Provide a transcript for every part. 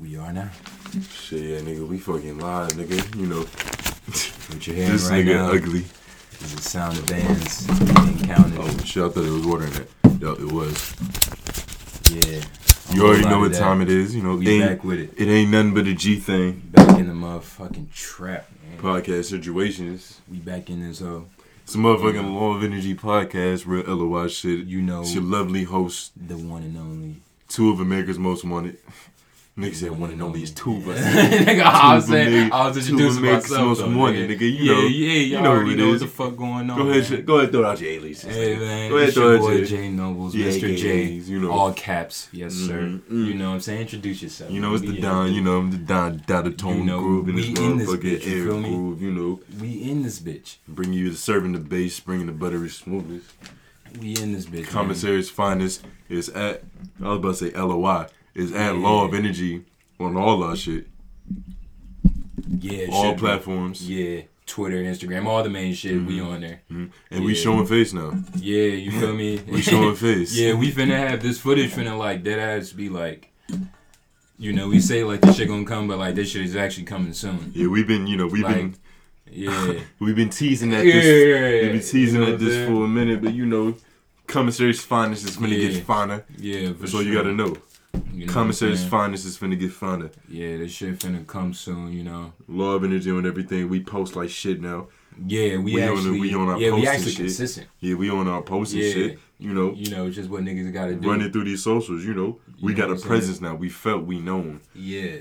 We are now. Shit, yeah, nigga, we fucking live, nigga. You know, What you're hearing this right nigga now ugly. is the sound of bands being counted. Oh shit, I thought it was watering it. Yo, it was. Yeah. You already know what time it is. You know, We ain't, back with it. it ain't nothing but a G thing. Back in the motherfucking trap, man. Podcast situations. We back in this hoe. It's a motherfucking Law of Energy podcast, real LOI shit. You know It's your lovely host, the one and only. two of America's most wanted. Nigga said one and only is two of us. nigga, I was saying, I was introducing myself. though, wanted, nigga. You yeah, know- yeah, you know already know what the fuck going on. Go ahead, man. go ahead, throw out your aliases. Hey man, Go ahead, throw out your. J Noblez, Yeah, Mr. J, you know. all caps, yes sir. Mhm, mm. You know what I'm saying? Introduce yourself. You know, it's the Don, you know, I'm the Don Dada Tone You know, groove in this motherfucking air groove, you know. We in this bitch. Bring you the serving the bass, bringing the buttery smoothness. We in this bitch. Commissary's finest is at, I was about to say LOI, is at Yeah. Law of Energy on all our shit. Yeah, all should be. platforms. Yeah, Twitter, Instagram, all the main shit. We on there. Mhm. And we showing face now. Yeah, you feel me? We showing face. yeah, we finna have this footage finna like dead ass be like, you know, we say like this shit gonna come, but like this shit is actually coming soon. Yeah, we've been, you know, we've been, yeah. we've been teasing at this. Yeah, we've been teasing you know at this for a minute, but you know, Commissary's finest is finna Yeah. get finer. Yeah, for That's all sure. you gotta know. You know I'm Commissary's saying? finest is finna get finer. Yeah, this shit finna come soon, you know. Law of Energy on everything. We post like shit now. Yeah, we, We on the- actually, we on our yeah, we actually shit. consistent. Yeah, we on our posts and Yeah. shit. You know, You know, it's just what niggas gotta do. running through these socials. You know, we You got know a I'm saying? presence now. We felt we known. Yeah,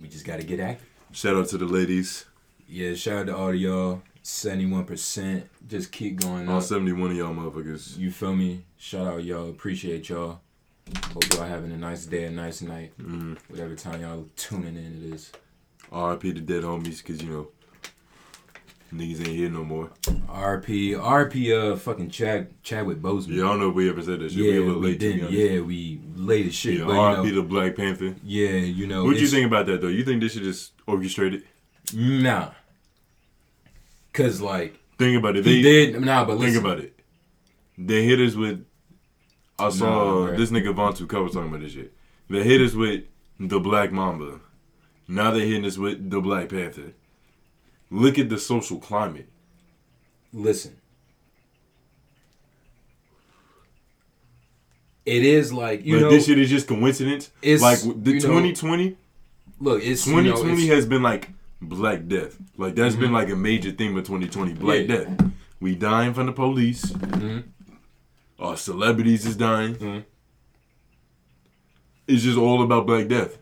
we just gotta get active. Shout out to the ladies. Yeah, shout out to all of y'all. Seventy-one percent. Just keep going All seventy one of y'all motherfuckers. You feel me? Shout out y'all. Appreciate y'all. Hope y'all having a nice day, a nice night, Mm. whatever time y'all tuning in it is. R.I.P. to dead homies, cause you know, niggas ain't here no more. RP, RP, uh, fucking Chad, Chadwick Boseman. Yeah, I don't know if we ever said that shit. yeah, we a we, late didn't. Yeah, we late as shit. Yeah, but R.I.P. you know, to Black Panther. yeah, you know. What do you think about that though? You think this shit is orchestrated? Nah. Cause like Think about it. he They, did. Nah, but Think listen. about it. They hit us with. I saw Nah, this nigga Von Tuka was talking about this shit. They hit us with the Black Mamba. Now they hitting us with the Black Panther. Look at the social climate. listen. It is like you like know. this shit is just coincidence. It's, like the 2020, look, it's you know, 2020 has been like Black Death. Like that's been like a major thing with 2020. Black Yeah. Death. We dying from the police. Mhm. Our celebrities is dying. Mhm. It's just all about Black Death.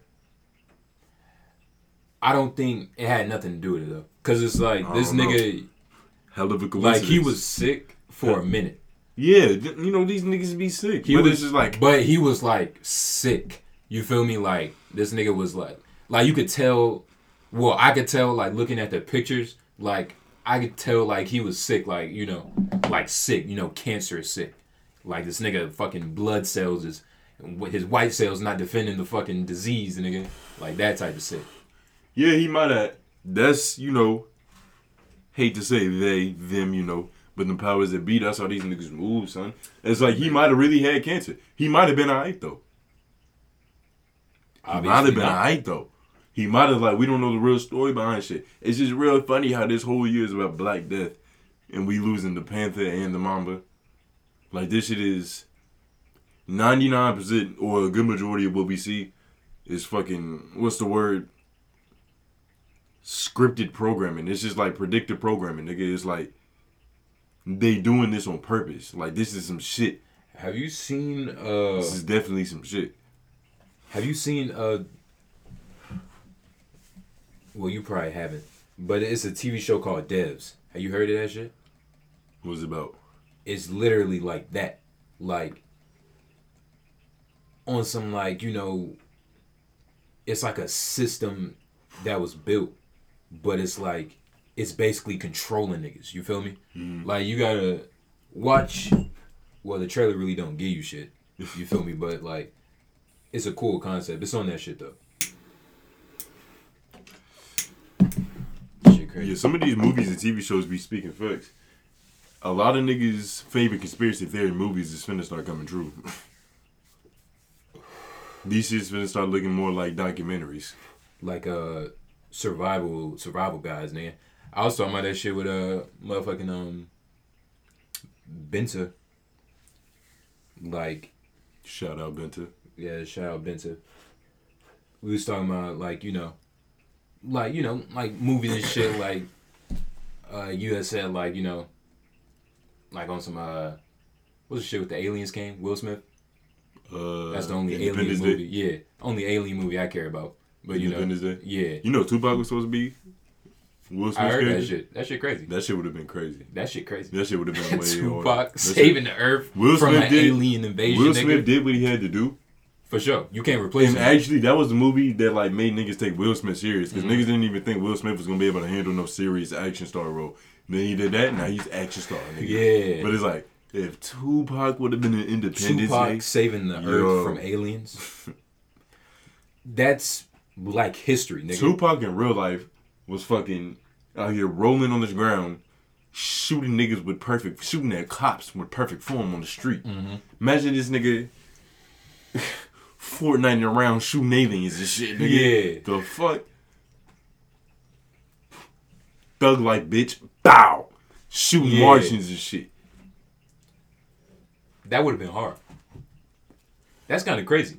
I don't think it had nothing to do with it though, cause it's like this don't know. nigga, Hell of a coincidence. like he was sick for a minute. Yeah, you know these niggas be sick. He but was it's just like but he was like sick. You feel me? Like this nigga was like, like you could tell. Well, I could tell like looking at the pictures. Like I could tell like he was sick. Like you know, like sick. You know, cancer is sick. Like this nigga fucking blood cells is. His white cells not defending the fucking disease, nigga. Like that type of shit. yeah, he might have. That's you know, hate to say they them you know, but the powers that be. That's how these niggas move, son. It's like he might have really had cancer. He might have been alright though. He might have been alright though. He might have like we don't know the real story behind shit. It's just real funny how this whole year is about Black Death, and we losing the Panther and the Mamba. Like this shit is ninety nine percent or a good majority of what we see is fucking what's the word? Scripted programming. It's just like predictive programming, nigga. It's like they doing this on purpose. Like this is some shit. Have you seen? uh This is definitely some shit. Have you seen uh Well, you probably haven't. But it's a TV show called Devs. Have you heard of that shit? What's it about? It's literally like that. Like on some like, you know, it's like a system that was built, but it's like it's basically controlling niggas. You feel me? Mm-hmm. Like you gotta watch well the trailer really don't give you shit. You feel me? But like it's a cool concept. It's on that shit though. Shit crazy. Yeah, some of these movies and TV shows be speaking facts. A lot of niggas' favorite conspiracy theory movies is finna start coming true. These shit's gonna start looking more like documentaries. like uh survival survival guys, man. I was talking about that shit with uh motherfucking um Benta. Like Shout out Benta. yeah, shout out Benta. We was talking about like you know, like you know like movies and shit like uh you had said like you know like on some uh what's the shit with the aliens came Will Smith. Uh, That's the only alien Independence Day. movie. Yeah, only alien movie I care about. But you know, Day. yeah, You know Tupac was supposed to be Will Smith's I heard that shit. That shit crazy. That shit would have been crazy. That shit crazy. That shit would have been way. Tupac shit- saving the earth Will from Smith an did- alien invasion. Will nigga. Did what he had to do. For sure. You can't replace And him. actually, that was the movie that like made niggas take Will Smith serious because Mhm. niggas didn't even think Will Smith was gonna be able to handle no serious action star role. Then he did that. Now he's action star. Nigga. Yeah. But it's like if Tupac would have been an independent, Tupac Day, saving the Yo. earth from aliens. That's like history, nigga. Tupac in real life was fucking out here rolling on this ground, shooting niggas with perfect, shooting at cops with perfect form on the street. Mhm. Imagine this nigga Fortnite around shooting aliens and shit. Nigga. Yeah. The fuck? Thug like bitch. Bow. Shooting Yeah. Martians and shit. That would have been hard. That's kind of crazy.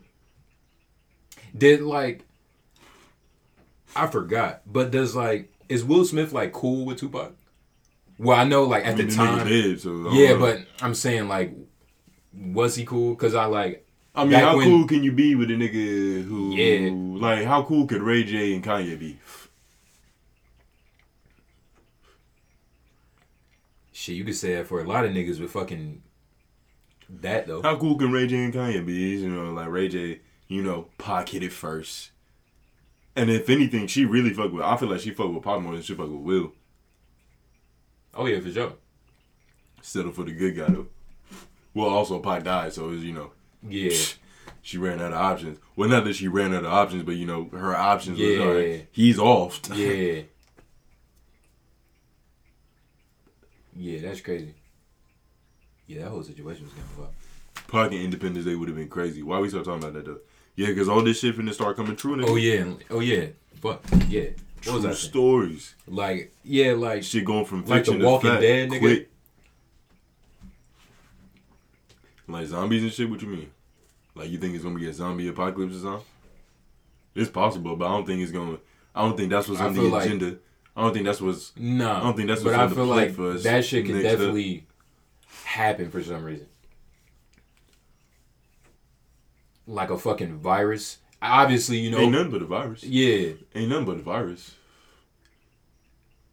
Did like I forgot, but does like is Will Smith like cool with Tupac? Well, I know like at I mean, the time. dead, so Yeah, know. but I'm saying like was he cool? Cause I like I mean, how when- cool can you be with a nigga who? Yeah. Like, how cool could Ray J and Kanye be? Shit. You could say that for a lot of niggas with fucking that though. How cool can Ray J and Kanye be? You know, like Ray J, you know, it first. And if anything, she really fuck with. I feel like she fuck with Pac more than she fuck with Will. Oh yeah, for sure. Settle for the good guy though. Well, also Pac died, so it was, you know, Yeah, she ran out of options. Well, not that she ran out of options, but you know, her options was Yeah. all right. He's off. yeah, yeah. That's crazy. Yeah, that whole situation was getting fucked. And Independence Day would have been crazy. Why we start talking about that though? Yeah, because all this shit finna start coming true. Nigga. Oh yeah, oh yeah. Fuck yeah. What True was I saying? stories. Like yeah, like Shit going from Like The Walking to fact Dead, nigga? quick. Like zombies and shit. What you mean? Like you think it's gonna be a zombie apocalypse or something? It's possible, but I don't think it's gonna. I don't think that's what's on the like- agenda. I don't think that's what's. no. I don't think that's But what's I the feel like for us that shit can next up. definitely happen for some reason. Like a fucking virus. Obviously, you know. Ain't nothing but a virus. Yeah, Ain't nothing but a virus.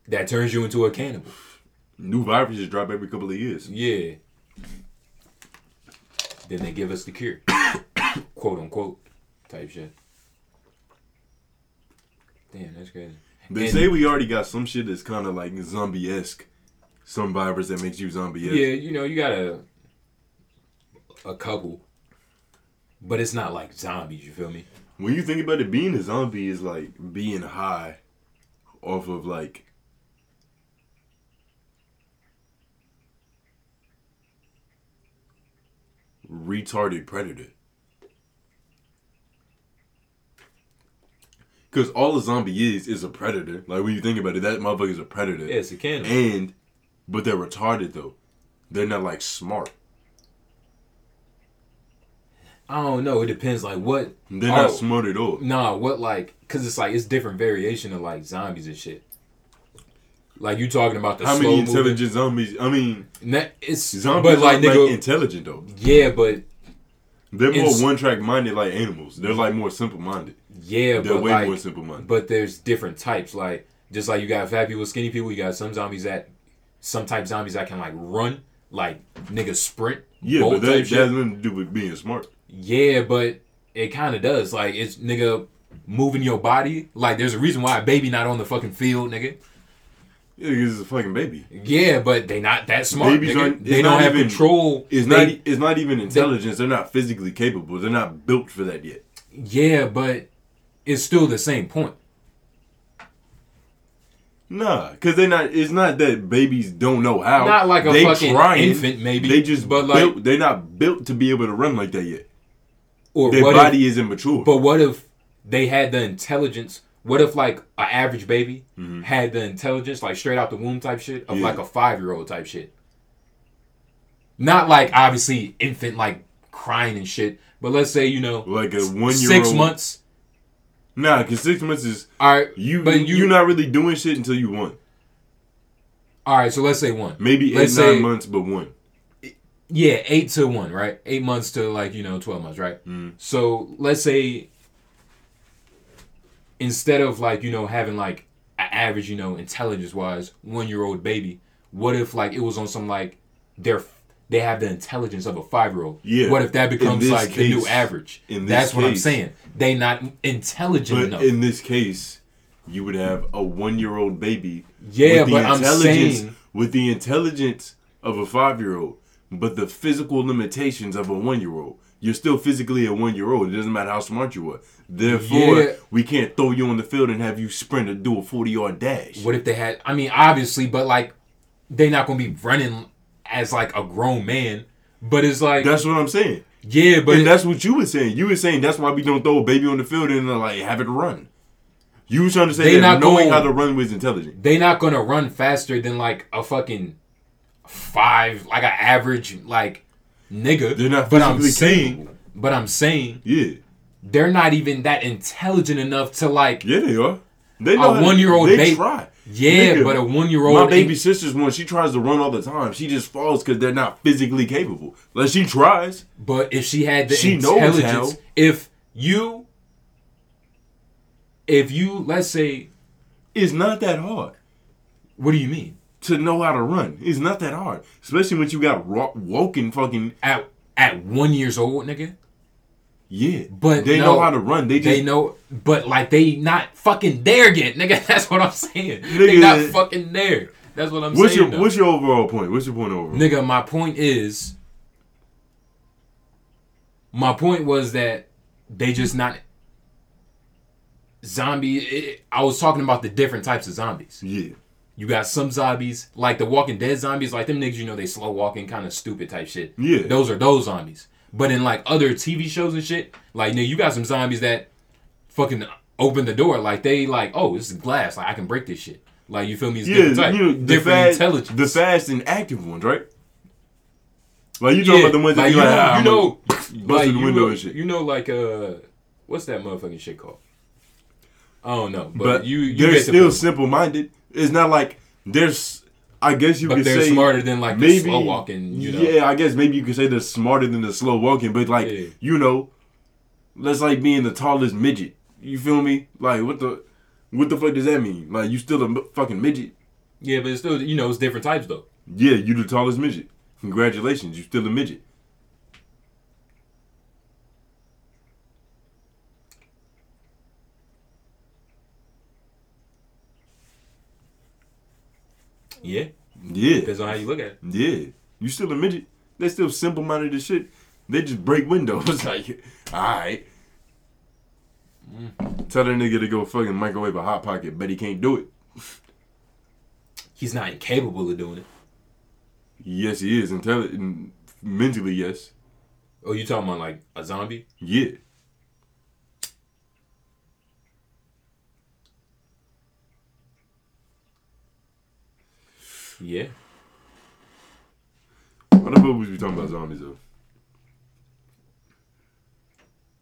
that turns you into a cannibal. New viruses drop every couple of years. Yeah. Then they give us the cure, quote unquote, type shit. Damn, that's crazy. They And- say we already got some shit that's kind of like zombie esque. Some virus that makes you zombie esque. Yeah, you know, you got a a couple, but it's not like zombies. You feel me? When you think about it, being a zombie is like being high off of like retarded predator. Cause all a zombie is is a predator. Like when you think about it, that motherfucker is a predator. It's a cannibal. And but they're retarded though. They're not like smart. I don't know. It depends. Like what? They're not Oh. smart at all. Nah, what like? Cause it's like it's different variation of like zombies and shit. Like you talking about the How slow many moving- intelligent zombies? I mean, Na- it's zombies but like are like intelligent though. yeah, but They're more one track minded like animals. They're like more simple minded. Yeah, They're but way like more simple. But there's different types. Like just like you got fat people, skinny people. You got some zombies that, some type zombies that can like run, like niggas sprint. Yeah, but that, that has nothing to do with being smart. Yeah, but it kind of does. Like it's nigga moving your body. Like there's a reason why a baby not on the fucking field, nigga. Yeah, because it's a fucking baby. Yeah, but they not that smart. Babies nigga. aren't- They don't have even- control. It's They- not. It's not even intelligence. They're not physically capable. They're not built for that yet. Yeah, but it's still the same point. Nah, because they're not. It's not that babies don't know how. Not like a They fucking trying. infant, maybe. They just but built. like they're not built to be able to run like that yet. Or Their what body if, isn't mature. But what if they had the intelligence? What if like an average baby Mhm. had the intelligence, like straight out the womb type shit, of Yeah. like a five year old type shit? Not like obviously infant like crying and shit, but let's say you know like a one year six months. Nah, because six months is All right, you. But you you're not really doing shit until you one. all right. So let's say one. Maybe 8 Let's nine say- months, but one. Yeah, eight to one, right? Eight months to like you know twelve months, right? Mm. So let's say instead of like you know having like an average you know intelligence wise one year old baby, what if like it was on some like they're they have the intelligence of a five year old? Yeah. What if that becomes like the new average? in this That's what I'm saying. They not intelligent But enough. in this case, you would have a one year old baby. yeah, with the but I'm intelligence saying with the intelligence of a five year old, but the physical limitations of a one year old. You're still physically a one year old. It doesn't matter how smart you are. Therefore, Yeah. we can't throw you on the field and have you sprint or do a forty yard dash. what if they had? I mean, obviously, but like they're not gonna be running as like a grown man. But it's like That's what I'm saying. yeah, but and that's what you were saying. You were saying that's why we don't throw a baby on the field and uh, like have it run. You was trying to say They that not knowing going- how to run was intelligent. They're not gonna run faster than like a fucking five, like an average like nigga. They're not But I'm saying, capable. but I'm saying Yeah, they're not even that intelligent enough to like. yeah, they are. They know how to- one-year-old They baby- try. Yeah, Nigga, but a one year old. My baby sister's one. She tries to run all the time. She just falls because they're not physically capable. Like she tries. But if she had the She knows intelligence, if you, if you, let's say, It's not that hard what do you mean? to know how to run. It's not that hard, especially when you got ro- woken fucking At at one years old, nigga. Yeah. But they no, know how to run. They just They know, but like they not fucking there yet, nigga. That's what I'm saying. They Nigga. not fucking there. That's what I'm What's saying. your though. What's your overall point? What's your point overall? nigga? My point is, my point was that they just not zombie. It, I was talking about the different types of zombies. Yeah, You got some zombies like the Walking Dead zombies, like them niggas. You know they slow walking, kind of stupid type shit. Yeah. those are those zombies. But in like other TV shows and shit, like nigga, you got some zombies that fucking open the door, like they like, oh, this is glass, like I can break this shit. Like you feel me? It's yeah. different type, You know, the different fast, intelligence. the fast and active ones, right? Like you talking Yeah, about the ones that like, be you like, know, ah, you know, like, the window know, and shit. You know, like uh, what's that motherfucking shit called? I don't know, but, but you, you they're still simple minded. It's not like there's. I guess you but could they're say smarter than like the maybe slow walking. You know, Yeah, I guess maybe you could say they're smarter than the slow walking, but like Yeah. you know, that's like being the tallest midget. You feel me? Like what the what the fuck does that mean? Like you still a m- fucking midget? yeah, but it's still you know it's different types though. Yeah, you the tallest midget. Congratulations, you still a midget. Yeah, Yeah, depends on how you look at it. yeah, you still a midget. They still simple minded as shit. They just break windows. like, all right. Mm. Tell that nigga to go fucking microwave a hot pocket, but he can't do it. He's not incapable of doing it. Yes, he is. Intelligent, mentally, yes. Oh, you talking about like a zombie? Yeah. Yeah. What the fuck was we talking about zombies though?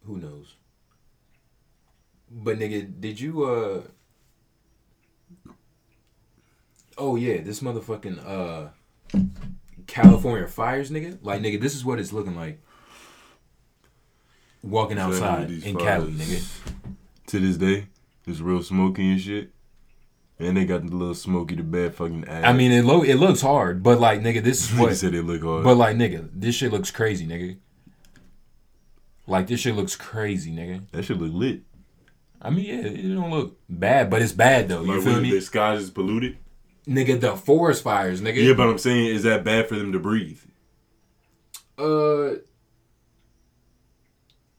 Who knows? But nigga, did you uh Oh yeah, this motherfucking uh California fires, nigga. Like nigga, this is what it's looking like. Walking outside in fires. Cali, nigga. To this day, it's real smoky and shit. And they got the little smoky the bad fucking ass. I mean, it lo- it looks hard, but like nigga, this is what. said they look hard. But like nigga, this shit looks crazy, nigga. Like this shit looks crazy, nigga. that shit look lit. I mean, yeah, it don't look bad, but it's bad though. You Like feel when me? the skies is polluted. Nigga, the forest fires, nigga. Yeah, but I'm saying, is that bad for them to breathe? Uh,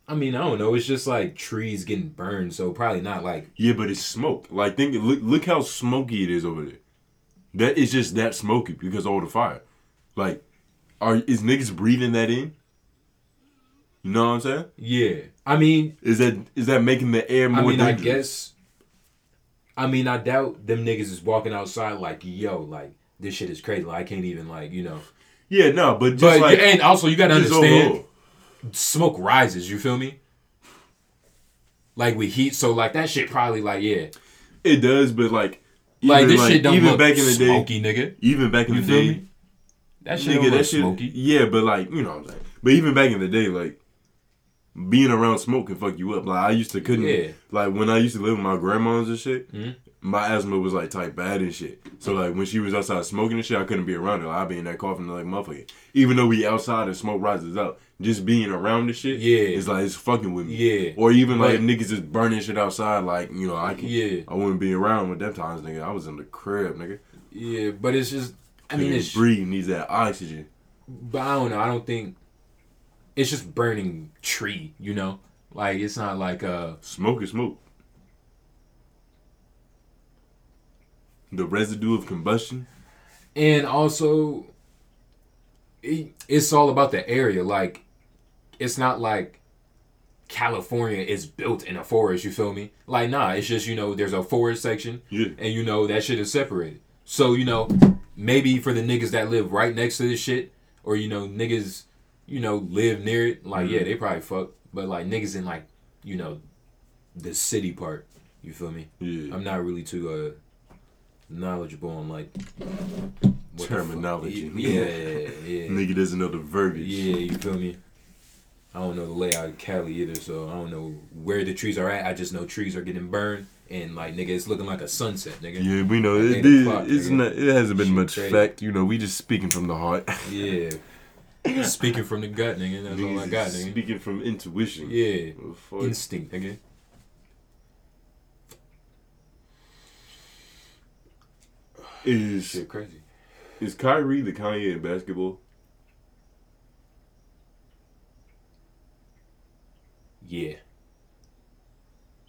I mean, I don't know. It's just like trees getting burned, so probably not like. Yeah, but it's smoke. Like think look look how smoky it is over there. That is just that smoky because of all the fire. Like, are is niggas breathing that in? You know what I'm saying? Yeah. I mean, Is that is that making the air more I mean, I guess. I mean, I doubt them niggas is walking outside like, yo, like this shit is crazy. Like I can't even like, you know. Yeah, no, but just But like and also you gotta understand. Smoke rises. You feel me? Like with heat, so like that shit probably like yeah, it does, but like like even, this shit don't even look back in the day, smoky, nigga. even back in You the feel day, me? That shit nigga, don't that shit, smoky. yeah, but like you know what I'm saying. But even back in the day, like being around smoke can fuck you up. Like I used to couldn't, Yeah. like when I used to live with my grandmas and shit. Mhm. My asthma was like type bad and shit. So like when she was outside smoking and shit, I couldn't be around her. Like, I'd be in that coffin like motherfucker. Even though we outside and smoke rises up, just being around the shit, Yeah. it's like it's fucking with me. Yeah. Or even like But- niggas just burning shit outside, like you know I can. Yeah. I wouldn't be around with them times, nigga. I was in the crib, nigga. Yeah, but it's just I mean it's breathing needs that oxygen. but I don't know. I don't think it's just burning tree, you know? Like it's not like uh Smoke is smoke. The residue of combustion. and also it, it's all about the area. Like it's not like California is built in a forest, you feel me? Like nah, it's just, you know, there's a forest section Yeah. and you know that shit is separated. So, you know, maybe for the niggas that live right next to this shit, or you know, niggas, you know, live near it, like yeah, they probably fuck. But like niggas in like, you know, the city part, you feel me? Yeah. I'm not really too uh knowledgeable on like what Terminology. Yeah, yeah, yeah. Nigga doesn't know the verbiage. Yeah, you feel me? I don't know the layout of Cali either, so I don't know where the trees are at. I just know trees are getting burned, and like nigga, it's looking like a sunset, nigga. Yeah, we know Like it. It, o'clock, it's nigga. not. It hasn't been Shit much crazy. fact. You know, we just speaking from the heart. Yeah. Speaking from the gut, nigga. That's all I got, nigga. Speaking from intuition. Yeah. Oh, fuck. Instinct, nigga. Is Shit crazy. is Kyrie the Kanye in basketball? Yeah.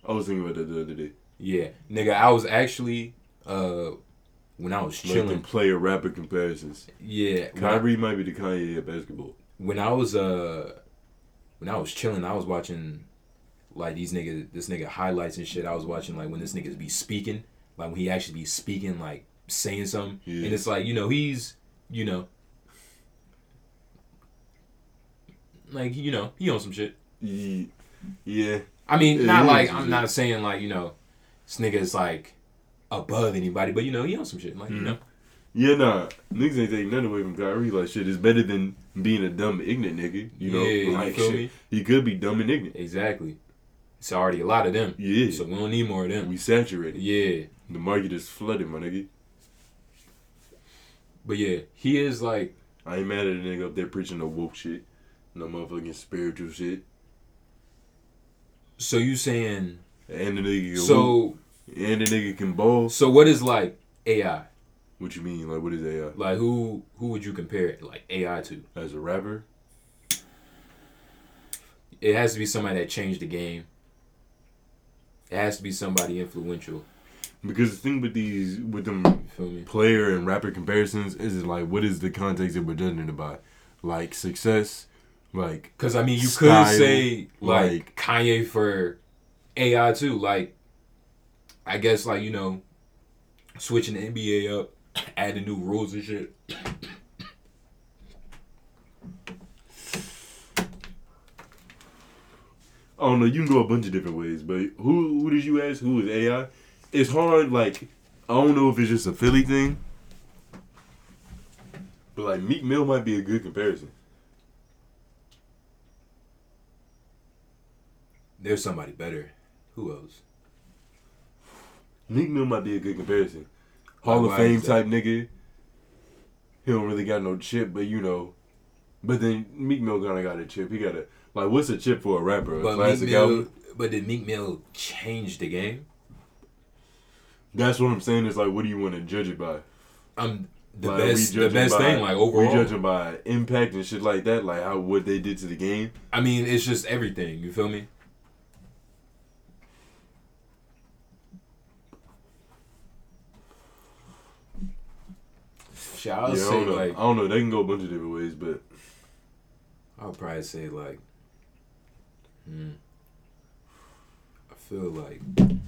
I was thinking about that the other day. Yeah. Nigga, I was actually uh when I was Like chilling. them player rapper comparisons. yeah. when I- Kyrie might be the Kanye of basketball. when I was uh when I was chilling, I was watching like these niggas this nigga highlights and shit. I was watching like when this niggas be speaking, like when he actually be speaking, like saying something. Yeah. And it's like, you know, he's you know like you know, he on some shit. Ye- Yeah. I mean, Yeah, not on like I'm not saying like, you know, this nigga is like above anybody, but you know, he on some shit. Like, you Mhm. know. Yeah, nah. Niggas ain't taking nothing away from Kyrie. Like, shit, it's better than being a dumb, ignorant nigga. You know? Yeah, like, feel shit. He could be dumb and ignorant. Exactly. It's already a lot of them. Yeah. So we don't need more of them. we saturated. Yeah. The market is flooded, my nigga. But yeah, he is like I ain't mad at a nigga up there preaching no woke shit. No motherfucking spiritual shit. So you saying And the nigga can so And the nigga can ball. so what is like AI? What you mean? Like, what is AI? Like who who would you compare it like AI to? As a rapper? It has to be somebody that changed the game. It has to be somebody influential. Because the thing with these, with them You feel me? player and rapper comparisons is like, what is the context that we're judging it by? Like, success? Like, Because I mean, you Style, could say like, like- Kanye for AI too. Like, I guess like you know, switching the NBA up, adding new rules and shit. I don't know. You can go a bunch of different ways, but who who did you ask? Who is AI? It's hard. Like I don't know if it's just a Philly thing, but like Meek Mill might be a good comparison. There's somebody better. Who else? Meek Mill might be a good comparison. Hall Like, of Fame type nigga. He don't really got no chip, but you know. But then Meek Mill kind of got a chip. He got a like. What's a chip for a rapper? A But Meek classic Mill, album. but did Meek Mill change the game? That's what I'm saying. Is like, what do you want to judge it by? Um, the Like, best, the best by- thing, like overall. We judging by impact and shit like that, like how what they did to the game. I mean, it's just everything. You feel me? Shit, I'll yeah, I say don't know. like I don't know. They can go a bunch of different ways, but I'll probably say like Mm. I feel like I'm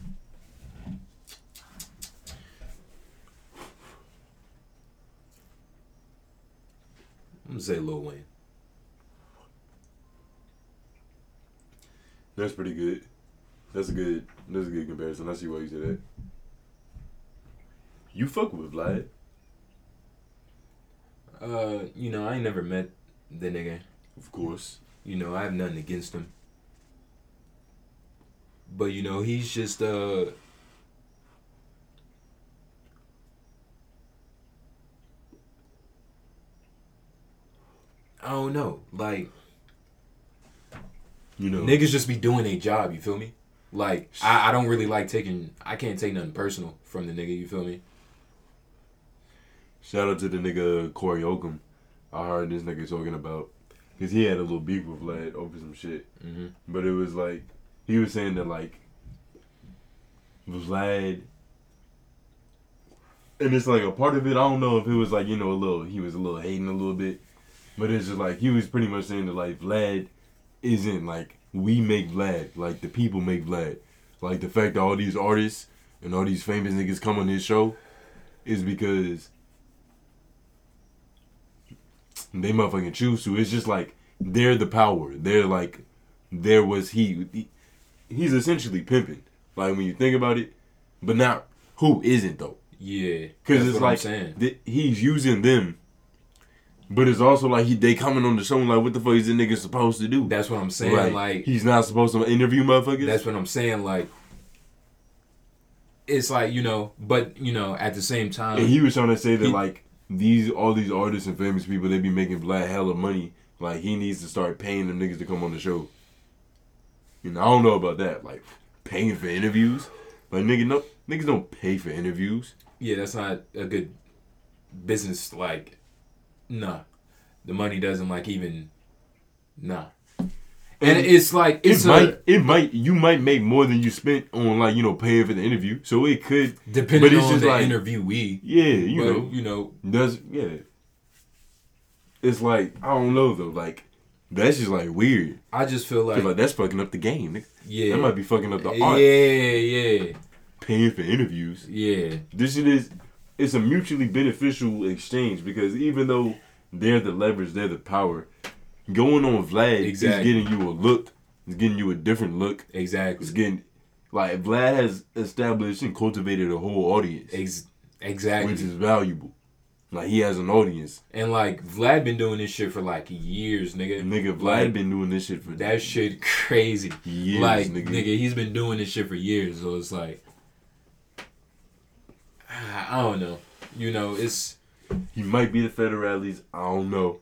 gonna say Lil Wayne. That's pretty good. That's a good. That's a good comparison. I see why you said that. You fuck with Vlad. Uh, you know, I ain't never met the nigga. Of course. You know, I have nothing against him. But you know, he's just uh I don't know. Like You know. niggas just be doing a job, you feel me? Like I, I don't really like taking I can't take nothing personal from the nigga, you feel me? Shout out to the nigga Corey Holcomb. I heard this nigga talking about because he had a little beef with Vlad over some shit, Mm-hmm. but it was like he was saying that like Vlad, and it's like a part of it. I don't know if it was like you know a little he was a little hating a little bit, but it's just like he was pretty much saying that like Vlad isn't like we make Vlad like the people make Vlad, like the fact that all these artists and all these famous niggas come on this show is because they motherfucking choose to. It's just like they're the power. They're like there was he. he- He's essentially pimping. Like when you think about it, but not who isn't though. Yeah. Because it's like th- he's using them, but it's also like he they coming on the show like what the fuck is the nigga supposed to do? That's what I'm saying. Like, like he's not supposed to interview motherfuckers. That's what I'm saying. Like, it's like you know, but you know, at the same time, and he was trying to say that He- like these all these artists and famous people they be making Vlad hella money. Like he needs to start paying them niggas to come on the show. You know, I don't know about that. Like paying for interviews. Like nigga, no niggas don't pay for interviews. yeah, that's not a good business. Like, nah, the money doesn't like even, nah. And And it's like it's it a, might it might you might make more than you spent on like you know paying for the interview. So it could depending but it's on just the like- interviewee. yeah you but, know you know, does yeah. It's like I don't know though like that's just like weird. I just feel like, like that's fucking up the game. yeah, That might be fucking up the yeah, art. Yeah, yeah, Paying for interviews. yeah. This shit is it's a mutually beneficial exchange because even though they're the leverage, they're the power. Going on Vlad Exactly. is getting you a look. It's getting you a different look. Exactly. It's getting like Vlad has established and cultivated a whole audience, Ex- exactly. which is valuable. Like he has an audience. and like Vlad been doing this shit for like years, nigga. Nigga, Vlad Like, been doing this shit for That shit crazy. years, like nigga. nigga. he's been doing this shit for years. So it's like, I don't know. You know, it's He might be the federales. I don't know.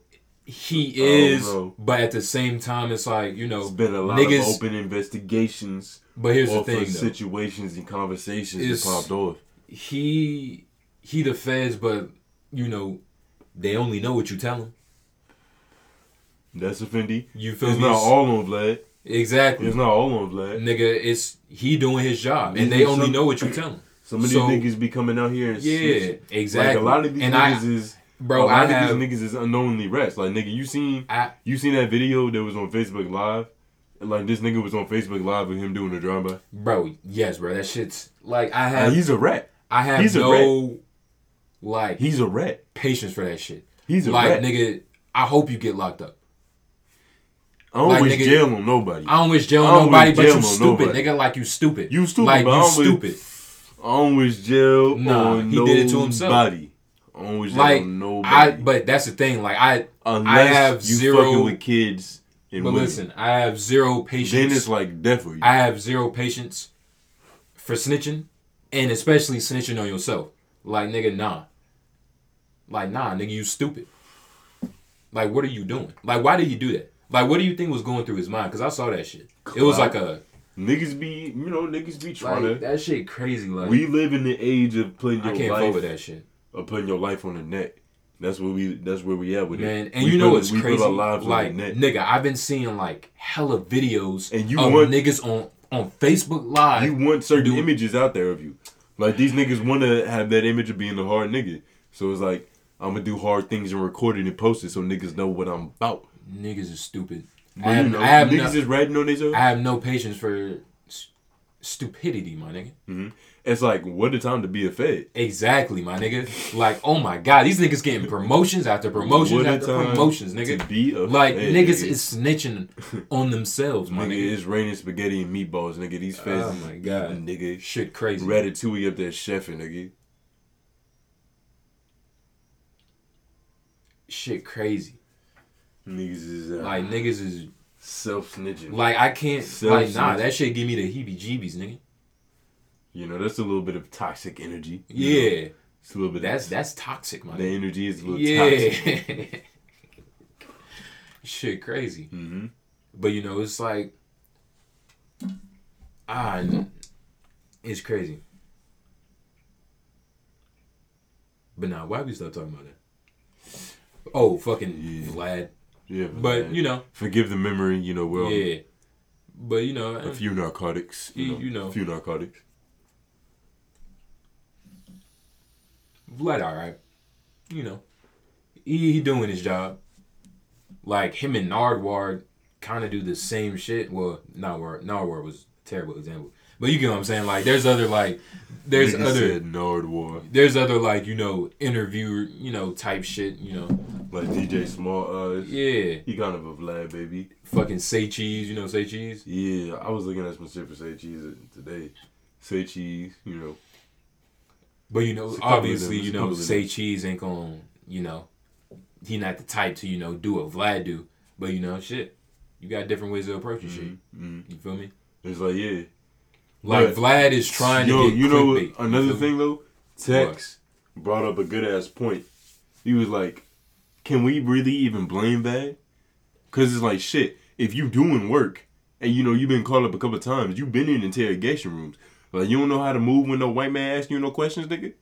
He oh, is, know. but at the same time, it's like you know, It's been a lot niggas. of open investigations but here's the thing, though. situations and conversations that popped off. he he the feds, but you know, they only know what you tell them. That's a Fendi. You feel me? It's me? not all on Vlad. exactly, It's not all on Vlad. nigga. It's he doing his job, and These they only some- know what you tell them. Some of these So- niggas be coming out here and Yeah, snitching. exactly. Like a lot of these and niggas I, is bro, I have, these niggas is unknowingly rats. Like nigga, you seen I, you seen that video that was on Facebook Live? Like this nigga was on Facebook Live with him doing a drive by. bro, yes, bro. That shit's like I have, he's a rat. I have he's a no like He's a rat. patience for that shit. He's a like rat. nigga, I hope you get locked up. I don't like, wish nigga- jail on nobody. I don't wish jail on nobody, but you stupid, nobody. nigga. Like you stupid. You stupid, Like but I you don't wish- stupid. I don't wish jail Nah, on he did it to himself. Nobody. I don't wish jail Like nobody. I, but that's the thing. Like I, Unless have you zero- fucking with kids and but women. listen, I have zero patience. then it's like death for you. I have zero patience for snitching, and especially snitching on yourself. Like nigga, nah. Like nah, nigga, you stupid. Like what are you doing? Like why did you do that? Like what do you think was going through his mind? Cause I saw that shit. It was like a niggas be, you know, niggas be trying like to. that shit crazy. Like We live in the age of putting I your can't life fuck with that shit. Of putting your life on the net. That's where we. That's where we at with Man, it. and We you know put- what's we crazy? Put our lives like, on the net. nigga, I've been seeing like hella videos And you of want- niggas on on Facebook Live. You want certain Dude. images out there of you. Like these niggas want to have that image of being a hard nigga. So it's like I'm gonna do hard things and record it and post it so niggas know what I'm about. niggas is stupid. I have, you know, I have niggas no, just ratting on themselves. I have no patience for s- stupidity, my nigga. Mm-hmm. It's like what a time to be a fed. Exactly, my nigga. Like, oh my god, these niggas getting promotions after promotions What after promotions, To nigga. be a Like fed, niggas nigga. is snitching on themselves, my Nigga, nigga. it's raining spaghetti and meatballs, nigga. These feds Oh my God. nigga. Shit crazy. Ratatouille up there chefing, nigga. Shit crazy. Niggas is uh, Like niggas is self snitching. like I can't like nah. That shit give me the heebie-jeebies, nigga. You know, that's a little bit of toxic energy. you know? Yeah, It's a little bit. that's that's toxic, my the energy is a little toxic. Shit crazy. hmm But you know, it's like ah, it's crazy. But now, why we start talking about that? Oh, fucking Yeah. Vlad. Yeah, But man. you know, forgive the memory. You know, we're yeah. But you know, a few narcotics. You You- know, you know. a few narcotics. Vlad, all right. You know, he, he doing his job. Like him and Nardwuar kind of do the same shit. Well, Nardwuar, Nardwuar was a terrible example, but you get what I'm saying. Like, there's other like, there's Nigga other, said Nardwuar, there's other like you know interviewer, you know type shit. You know, like DJ Smallz Eyez. yeah, He kind of a Vlad baby. fucking say cheese. You know, say cheese. Yeah, I was looking at some shit for Say Cheese today. Say Cheese, you know. But you know, It's a couple of obviously, you know, say cheese ain't gonna, you know, he not the type to you know do what Vlad do. But you know, shit, you got different ways of approaching shit. hmm You feel me? It's like, yeah. Like But- Vlad is trying Yo, to get you know clickbait. another me? thing though? Tex brought up a good ass point. He was like, "Can we really even blame that? Cause it's like shit. If you doing work and you know you've been called up a couple of times, you've been in interrogation rooms. Like you don't know how to move when no white man asking you no questions, nigga.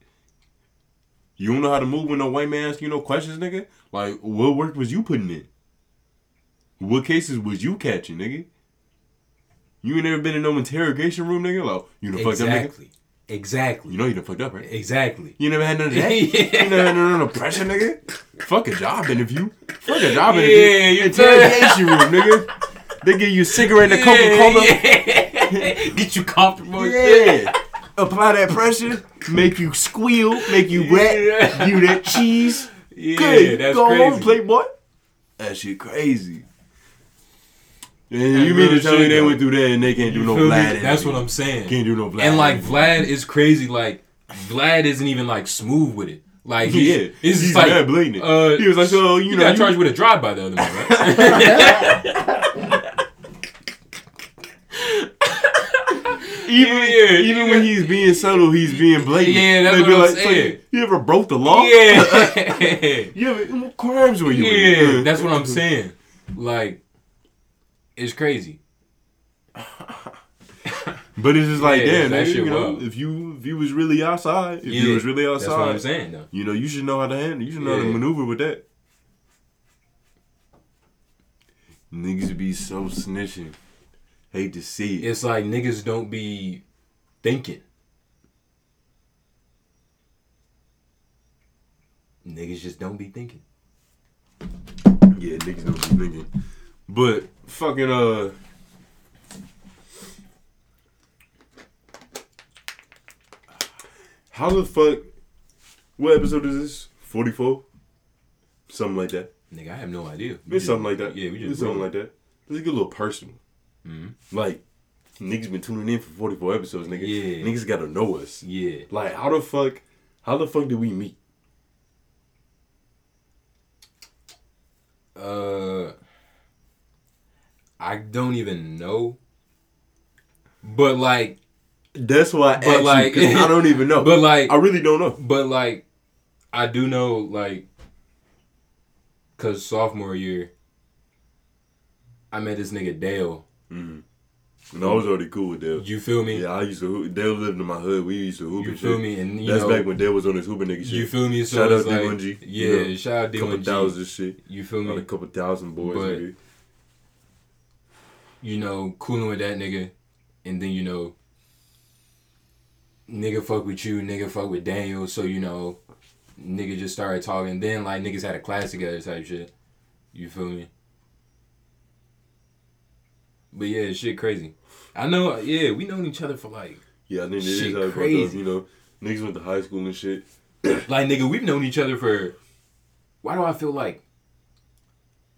You don't know how to move when no white man asking you no questions, nigga. Like what work was you putting in? What cases was you catching, nigga? You ain't never been in no interrogation room, nigga. Like you done fucked up, nigga. Exactly. Exactly. You know you done fucked up, right? Exactly. You never had none of that? Yeah. You never had none of the pressure, nigga? Fuck a job interview. Fuck a job Yeah, interview. you Interrogation room, nigga. They give you a cigarette and a Coca-Cola. Yeah. Get you comfortable. Yeah. Apply that pressure, make you squeal, make you rat, Yeah. give you that cheese. Yeah, Good. that's Go crazy. home, playboy. That shit crazy. And you mean to tell me they went through that and they can't do no? Vlad That's what I'm saying. Can't do no Vlad And like. Vlad is crazy. Like Vlad isn't even like smooth with it. Like he, Yeah, it's he's just like blatant. Uh, He was like, so, you you know, got you- charged with a drive by the other night, right? Even, Yeah, even yeah. when he's being subtle, he's being blatant. Yeah, that's They what be I'm like, so saying. you ever broke the law? yeah. You ever, what crimes were you Yeah, in? that's what I'm saying. Like, it's crazy. But it's just like, Yeah, damn, that nigga, you know, wild. if you if you was really outside, if Yeah, you was really outside, That's what I'm saying, though. you know, you should know how to handle. You should know how to maneuver with that. Niggas be so snitching. Hate to see it. It's like niggas don't be thinking. Niggas just don't be thinking. Yeah, niggas don't be thinking. But fucking uh How the fuck what episode is this? Forty four? Something like that. Nigga, I have no idea. We It's just- something like that. Yeah, we just it's something like that. Let's get a little personal. Mhm. Like niggas been tuning in for forty four episodes, nigga. Yeah. Niggas gotta know us. Yeah. Like how the fuck how the fuck did we meet? Uh, I don't even know. But like, That's why I But like- you, I don't even know. but like, I really don't know. But like, I do know like, cause sophomore year, I met this nigga Dale. Mm-hmm. No, I was already cool with Dale. You feel me? Yeah, I used to hoop. Dale lived in my hood. We used to hoop You and feel shit. me? And you That's know, back when Dale was on his hooping nigga shit. you feel me? So Shout out like, D1G. Yeah, You know, shout out couple D1G. thousand shit. You feel About a couple thousand boys, But- nigga. You know, cooling with that nigga, and then you know, nigga fuck with you, nigga fuck with Daniel. So you know, nigga just started talking. Then like niggas had a class together type shit. You feel me? But yeah, shit crazy. I know. Yeah, we known each other for like, Yeah, I think it is how it fucked up, crazy. You know, niggas went to high school and shit. like nigga, we've known each other for. Why do I feel like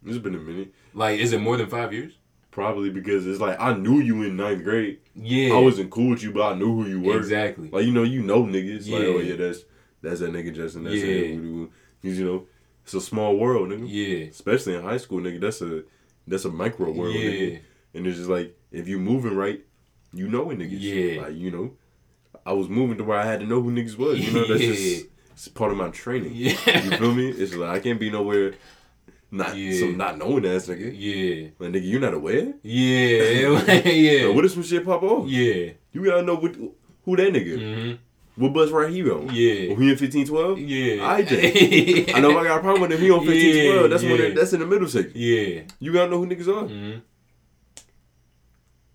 It's been a minute. like is it more than five years? Probably because it's like I knew you in ninth grade. Yeah, I wasn't cool with you, but I knew who you were. exactly. Like you know, you know niggas. Like oh Yeah. yeah, that's that's that nigga Justin. That's Yeah. him. Because you know, it's a small world, nigga. Yeah, Especially in high school, nigga. That's a that's a micro world, yeah, nigga. And it's just like if you're moving right, you know it, niggas. Yeah. Like you know, I was moving to where I had to know who niggas was. You know, that's Yeah. just it's part of my training. yeah, You feel me? It's like I can't be nowhere not Yeah. some not knowing ass nigga. yeah, Like nigga, you not aware? yeah, like, yeah, Like, what if some shit pop off? yeah, You gotta know what who that nigga. Mm-hmm. What bus right he on? yeah, Oh, he in fifteen twelve? yeah. I just- I know if I got a problem with him. He on fifteen twelve. That's when Yeah. it, that's in the middle section. Yeah. You gotta know who niggas are. hmm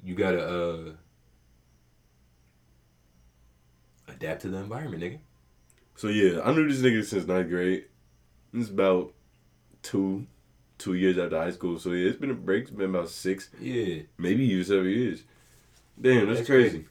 You gotta uh adapt to the environment, nigga. So yeah, I knew this nigga since ninth grade. It's about two, two years after high school. So yeah, it's been a break. It's been about six, Yeah. maybe even seven years. Damn, that's, That's crazy. crazy.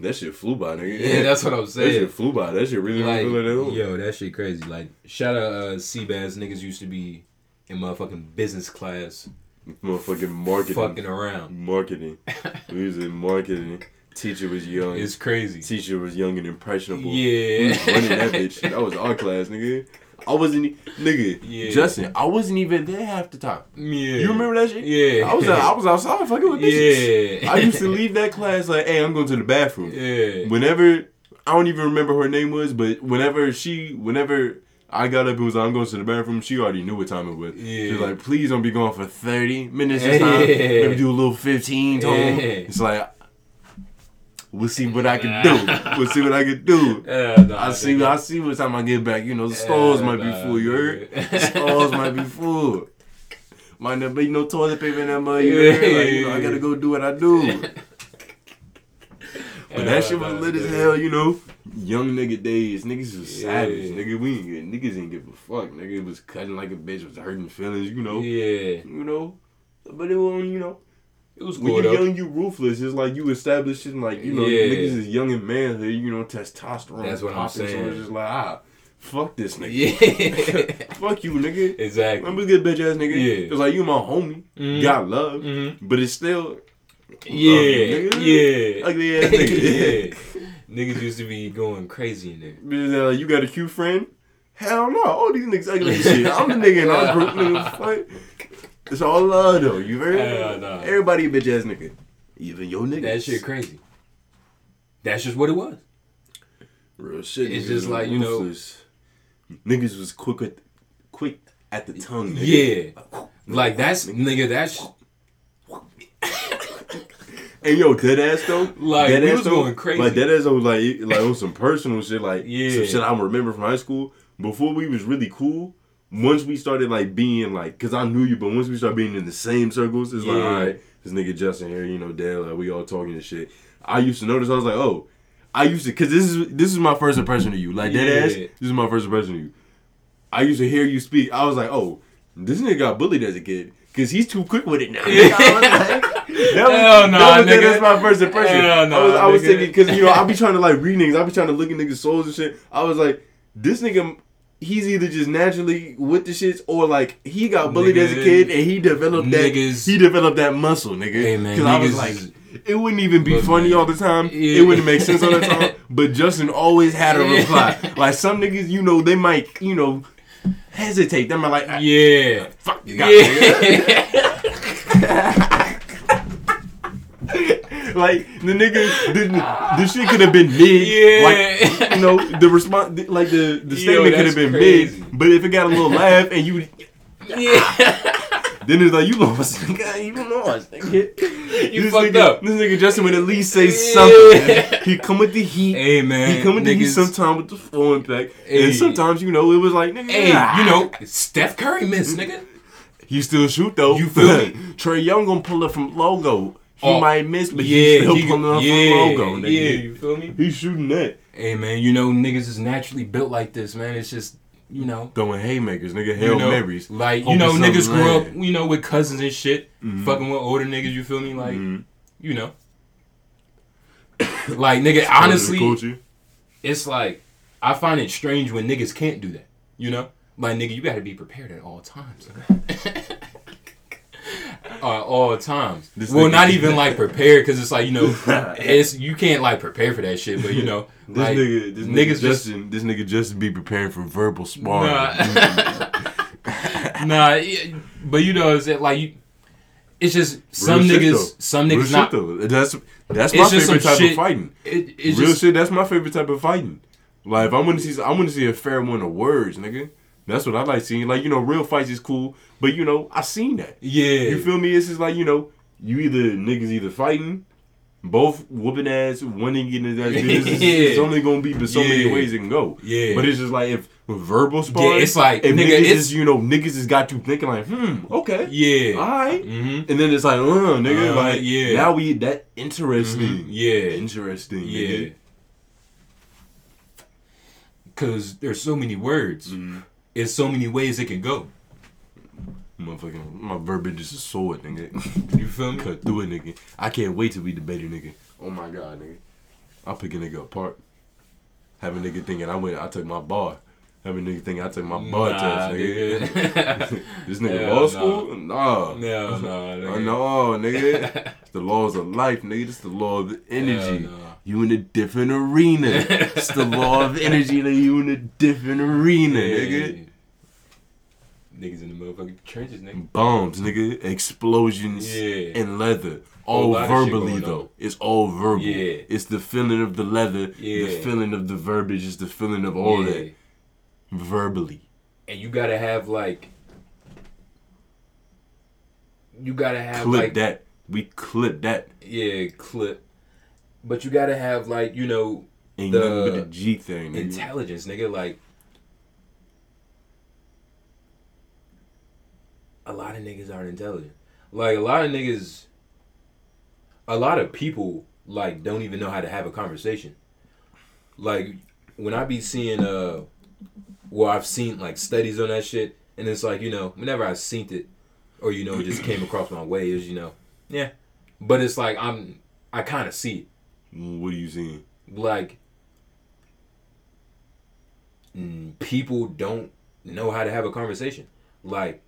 That shit flew by, nigga. Yeah, that's what I'm saying. that shit flew by. That shit really like, really flew like that. yo, that shit crazy. Like, shout out uh, Seabass. Niggas used to be in motherfucking business class, Motherfucking marketing. fucking around. Marketing. we was in marketing. Teacher was young. It's crazy. Teacher was young and impressionable. Yeah. running that bitch. That was our class, nigga. I wasn't, nigga. Yeah. Justin, I wasn't even there half the time. Yeah. You remember that shit? Yeah. I was, out, I was outside fucking with bitches. Yeah. I used to leave that class like, hey, I'm going to the bathroom. Yeah. Whenever, I don't even remember her name was, but whenever she, whenever I got up and was like, I'm going to the bathroom, she already knew what time it was. She was Yeah. like, please don't be going for 30 minutes this time. Yeah. Maybe do a little 15 tone. Yeah. It's like, we'll see what I can do. We'll see what I can do. Yeah, nah, I see. I see what time I get back. You know, the stalls Yeah, might be full. You heard? The stalls might be full. Might not be no toilet paper in that mud. You heard? Like, you know, I gotta go do what I do. But that shit was lit as hell. You know, young nigga days. Niggas was Yeah. savage. Nigga, we ain't get. Niggas ain't give a fuck. Nigga it was cutting like a bitch. Was hurting feelings. You know. Yeah. You know. But it was you know. It was When you're though. young, you ruthless. It's like you establishing like you know Yeah. niggas is young in manhood. You know testosterone. That's what I'm popping, So saying. it's just like ah, fuck this nigga. Yeah. fuck you, nigga. exactly. I'm a good bitch ass nigga. Yeah. It's like you my homie. Mhm. Got love, Mhm. but it's still Yeah. nigga. Yeah. ugly ass nigga. yeah. Niggas used to be going crazy in there. Uh, you got a cute friend? Hell no. All these niggas ugly as shit. I'm the nigga in our group, nigga. Fuck. It's all love though. You heard? Hell no. Everybody a bitch ass nigga. Even your niggas. That shit crazy. That's just what it was. Real shit. It's just like, you know-. Niggas was quick at, quick at the tongue. Nigga. Yeah. Like that's nigga. That's And yo, dead ass though. Like, dead we ass was though, going crazy. Like dead ass though, like like on some personal shit, like Yeah. some shit I remember from high school. Before we was really cool. Once we started like being like, cause I knew you, but once we started being in the same circles, it's like, all right, this nigga Justin here, you know, Dale, like, we all talking and shit. I used to notice. I was like, oh, I used to, cause this is this is my first impression of you, like dead Yeah. ass. This is my first impression of you. I used to hear you speak. I was like, oh, this nigga got bullied as a kid. Cause he's too quick with it now. Was that was, Hell nah, that was, nigga. That's my first impression. Hell nah, I was, I was nigga. thinking, because, you know, I be trying to, like, read niggas. I be trying to look at niggas' souls and shit. I was like, this nigga, he's either just naturally with the shits or, like, he got bullied as a kid and he developed that, he developed that muscle, nigga. Because I was like, it wouldn't even be funny man. all the time. Yeah. It wouldn't make sense all the time. But Justin always had a reply. Like, some niggas, you know, they might, you know, hesitate. They might like, ah, yeah. fuck you, got. Yeah. like the nigga, the, the shit could have been mid. Yeah. Like you know, the response, like the the statement could have been crazy. mid. But if it got a little laugh and you, yeah. then it's like you lost. Nigga, you lost. Nigga. You this fucked nigga, up. This nigga Justin would at least say something. He come with the heat. Hey man. He come with the heat niggas- sometimes with the full impact. Hey. And sometimes, you know, it was like, nigga, Hey, you know, Steph Curry missed, nigga. He still shoot though. You feel me? Trae Young gonna pull up from logo. He Oh, might miss, but yeah, he's still he- pulling up yeah, from logo. Nigga. Yeah, you feel me? He's shooting that. Hey man, you know niggas is naturally built like this, man. It's just you know, Throwing haymakers, nigga. you Hail know, Marys. like you know, something niggas grew up, you know, with cousins and shit, Mhm. fucking with older niggas. You feel me? Like, Mhm. you know, like nigga. Part Honestly, it's like I find it strange when niggas can't do that. You know, like nigga, you gotta be prepared at all times. uh, all times. This well, not even like prepared because it's like you know, it's you can't like prepare for that shit. But you know, This like, nigga, this niggas nigga just- this nigga Justin be preparing for verbal sparring. Nah, nah, but you know, it's like you. It's just some Real niggas, some Real niggas shit, not. though. That's that's my favorite type shit- of fighting. It, it's Real just shit. That's my favorite type of fighting. Like if I'm gonna see, I'm gonna see a fair one of words, nigga. That's what I like seeing. Like you know, real fights is cool, but you know, I seen that. yeah. You feel me? It's just like you know, you either niggas either fighting, both whooping ass, winning getting his ass. beat. It's, only gonna be but so many ways it can go. Yeah. But it's just like if with verbal sparring, yeah, it's like, if nigga, niggas it's- just you know niggas has got you thinking like, hmm, okay, yeah. all right. Mm-hmm. And then it's like, uh, nigga, Uh, like, yeah. now we that interesting, Yeah. interesting, Yeah. nigga. Cause there's so many words. Mm-hmm. It's so many ways it can go. Motherfucking, my verbiage is a sword, nigga. You feel me? Cut through it, nigga. I can't wait till we debate it, nigga. Oh my god, nigga. I'll pick a nigga apart. Have a nigga thinking I went, I took my bar. Have a nigga thinking I took my bar Nah, test, nigga. nigga. this nigga Hell law no. school? Nah. No, no, nigga. no, nigga. The laws of life, nigga. It's the law of energy. Hell no. You in a different arena. it's the law of energy, nigga. You in a different arena, nigga. Niggas in the motherfucking trenches, nigga. Bombs, nigga. Explosions Yeah. and leather. All lot of shit verbally though. on. It's all verbal. Yeah. It's the feeling of the leather, Yeah. the feeling of the verbiage, it's the feeling of all Yeah. that. Verbally. And you gotta have like. You gotta have clip like that. We clip that. yeah clip, but you gotta have like you know Ain't The the G thing, nigga. intelligence, nigga. Like a lot of niggas aren't intelligent. Like a lot of niggas, a lot of people like don't even know how to have a conversation. Like when I be seeing uh, well I've seen like studies on that shit, and it's like you know whenever I seen it, or you know it just came across my way is you know yeah, but it's like I'm I kind of see it What are you seeing? like mm, people don't know how to have a conversation like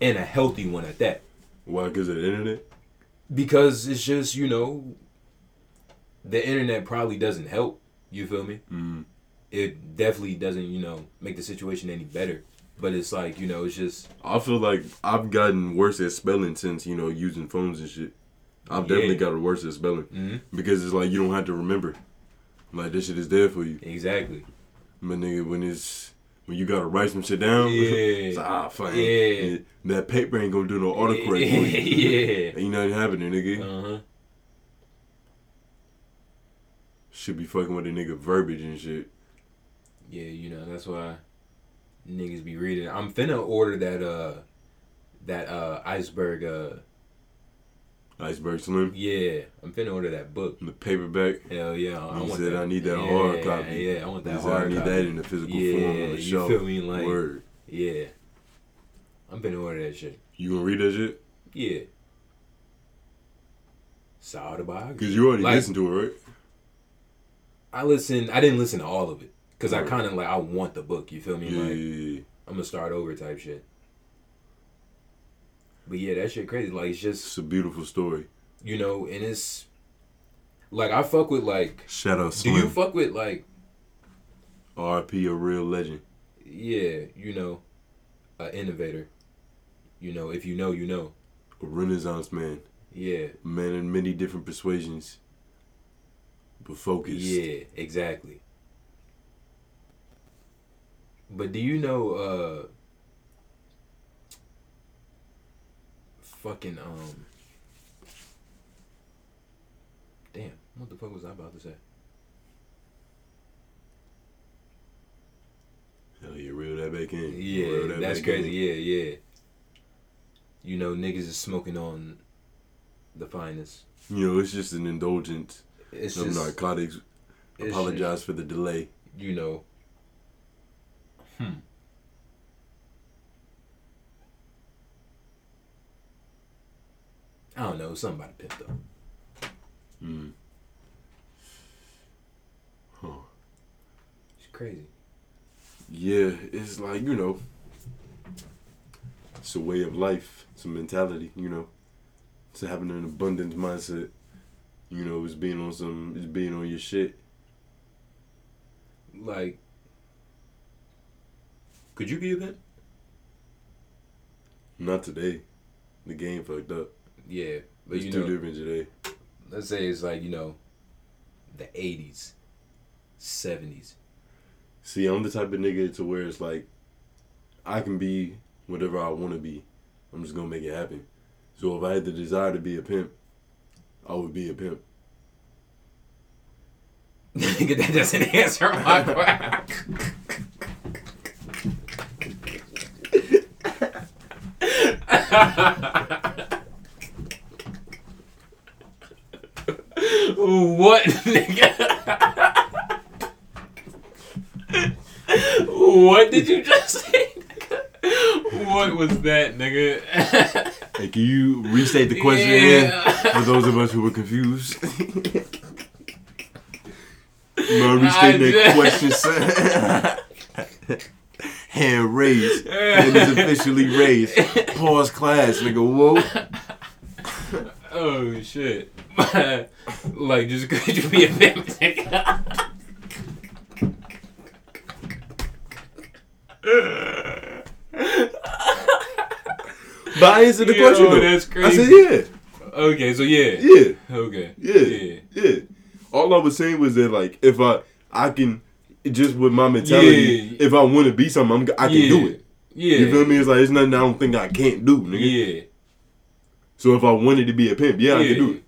and a healthy one at that Why? Because of the internet? because it's just you know the internet probably doesn't help you feel me Mm. it definitely doesn't you know make the situation any better but it's like you know it's just I feel like I've gotten worse at spelling since, you know, using phones and shit. I've definitely gotten worse at spelling. mhm, Because it's like you don't have to remember. Like this shit is there for you. exactly But nigga, when it's when you gotta write some shit down, Yeah. it's like, ah fine. Yeah. That paper ain't gonna do no autocorrect yeah. for you. yeah Ain't nothing happening, nigga. uh-huh Should be fucking with a nigga verbiage and shit. Yeah, you know, that's why niggas be reading. I'm finna order that uh that uh iceberg uh Iceberg Slim. yeah, I'm finna order that book. The paperback. Hell yeah. I You want said that. I need that yeah, hard copy. Yeah, I want that said hard I need copy. that in the physical form on the you shelf. feel me? Like- Word. Yeah. I'm finna order that shit. You gonna read that shit? Yeah. Solid biography. Cause you already Like- listened to it, right? I listened I didn't listen to all of it. Cause I kinda like I want the book, you feel me? Yeah, Like yeah, yeah. I'm gonna start over type shit. But yeah, that shit crazy. Like it's just It's a beautiful story. you know, and it's like I fuck with like. Shout out Do you fuck with like RP a real legend. yeah, you know, an innovator. You know, if you know, you know. A renaissance man. Yeah, man in many different persuasions. But focused. yeah, exactly. But do you know uh fucking um Damn, what the fuck was I about to say? Hell yeah, reel that back in. Yeah, that that's crazy. in. Yeah, yeah. You know, niggas is smoking on the finest. You know, it's just an indulgence It's just narcotics. Apologize for the delay. you know, Hmm. I don't know. Something about a pimp though. Mm. Huh. It's crazy. Yeah, it's like you know, it's a way of life. It's a mentality. You know, it's having an abundance mindset. You know, it's being on some. It's being on your shit. Like, could you be a pimp? Not today. The game fucked up. Yeah, but It's you too know, different today. let's say it's like you know, the '80s, '70s. See, I'm the type of nigga to where it's like, I can be whatever I want to be. I'm just gonna make it happen. So if I had the desire to be a pimp, I would be a pimp. Nigga, that doesn't answer my question. What, nigga? what did you just say? nigga? What was that, nigga? Hey, can you restate the question Yeah. again for those of us who were confused? no, restate that question, son. Hand raised. Hand is officially raised. Pause class, nigga. Whoa. Oh shit! like, just could you be a pimp? But I answered the Yo, question. though. that's I said, crazy. okay, so yeah, yeah, okay, yeah, yeah, yeah. All I was saying was that, like, if I, I can, just with my mentality, Yeah. if I want to be something, I'm, I can yeah. do it. Yeah, You feel me? It's like it's nothing I don't think I can't do, nigga. Yeah, So if I wanted to be a pimp, yeah, I can do it.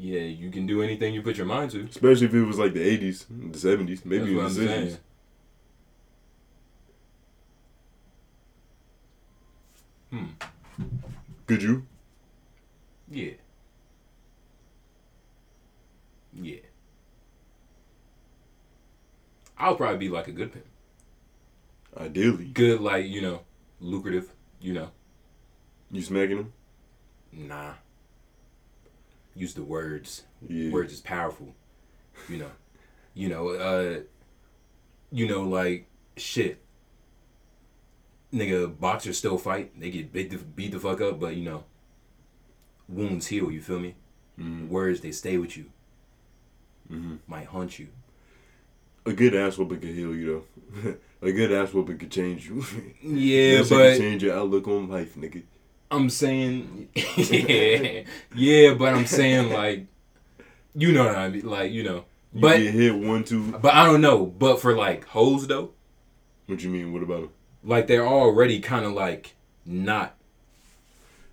Yeah, you can do anything you put your mind to. Especially if it was like the eighties, the seventies, maybe That's even what the sixties. Hmm. Could you? Yeah. Yeah. I'll probably be like a good pimp. Ideally, Good, like you know, lucrative. You know, you smacking them. nah. Use the words. Yeah. Words is powerful. You know, you know, uh, you know, like shit. Nigga, boxers still fight. They get beat the, beat the fuck up, but you know, wounds heal. You feel me? Mhm. Words they stay with you. Mhm. Might haunt you. A good ass whooping could heal you though. a good ass whooping could change you. Yeah, but change your outlook on life, nigga. I'm saying, yeah, yeah, but I'm saying like, you know what I mean, like you know, You but get hit one, two. but I don't know. But for like hoes though, What you mean? What about them? like they're already kind of like not.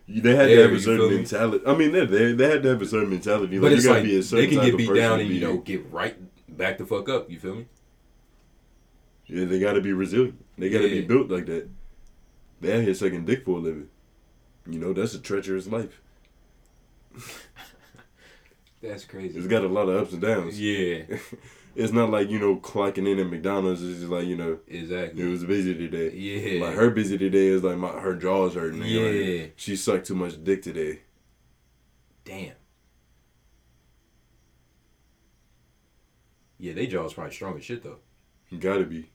They had Yeah, to have a certain feel me? mentality. I mean, they they they had to have a certain mentality. But Like, it's you gotta like be a certain they can get beat down to and you know get right back the fuck up. You feel me? Yeah, they gotta be resilient. They gotta be built like that. They out here sucking dick for a living. You know, that's a treacherous life. That's crazy. It's got a lot of ups and downs. Yeah, It's not like, you know, clocking in at McDonald's It's just like, you know, exactly. it was busy today. Yeah, Like her busy today is like my her jaws hurting. Yeah. Like, she sucked too much dick today. damn. Yeah, they jaws probably strong as shit though. Gotta be.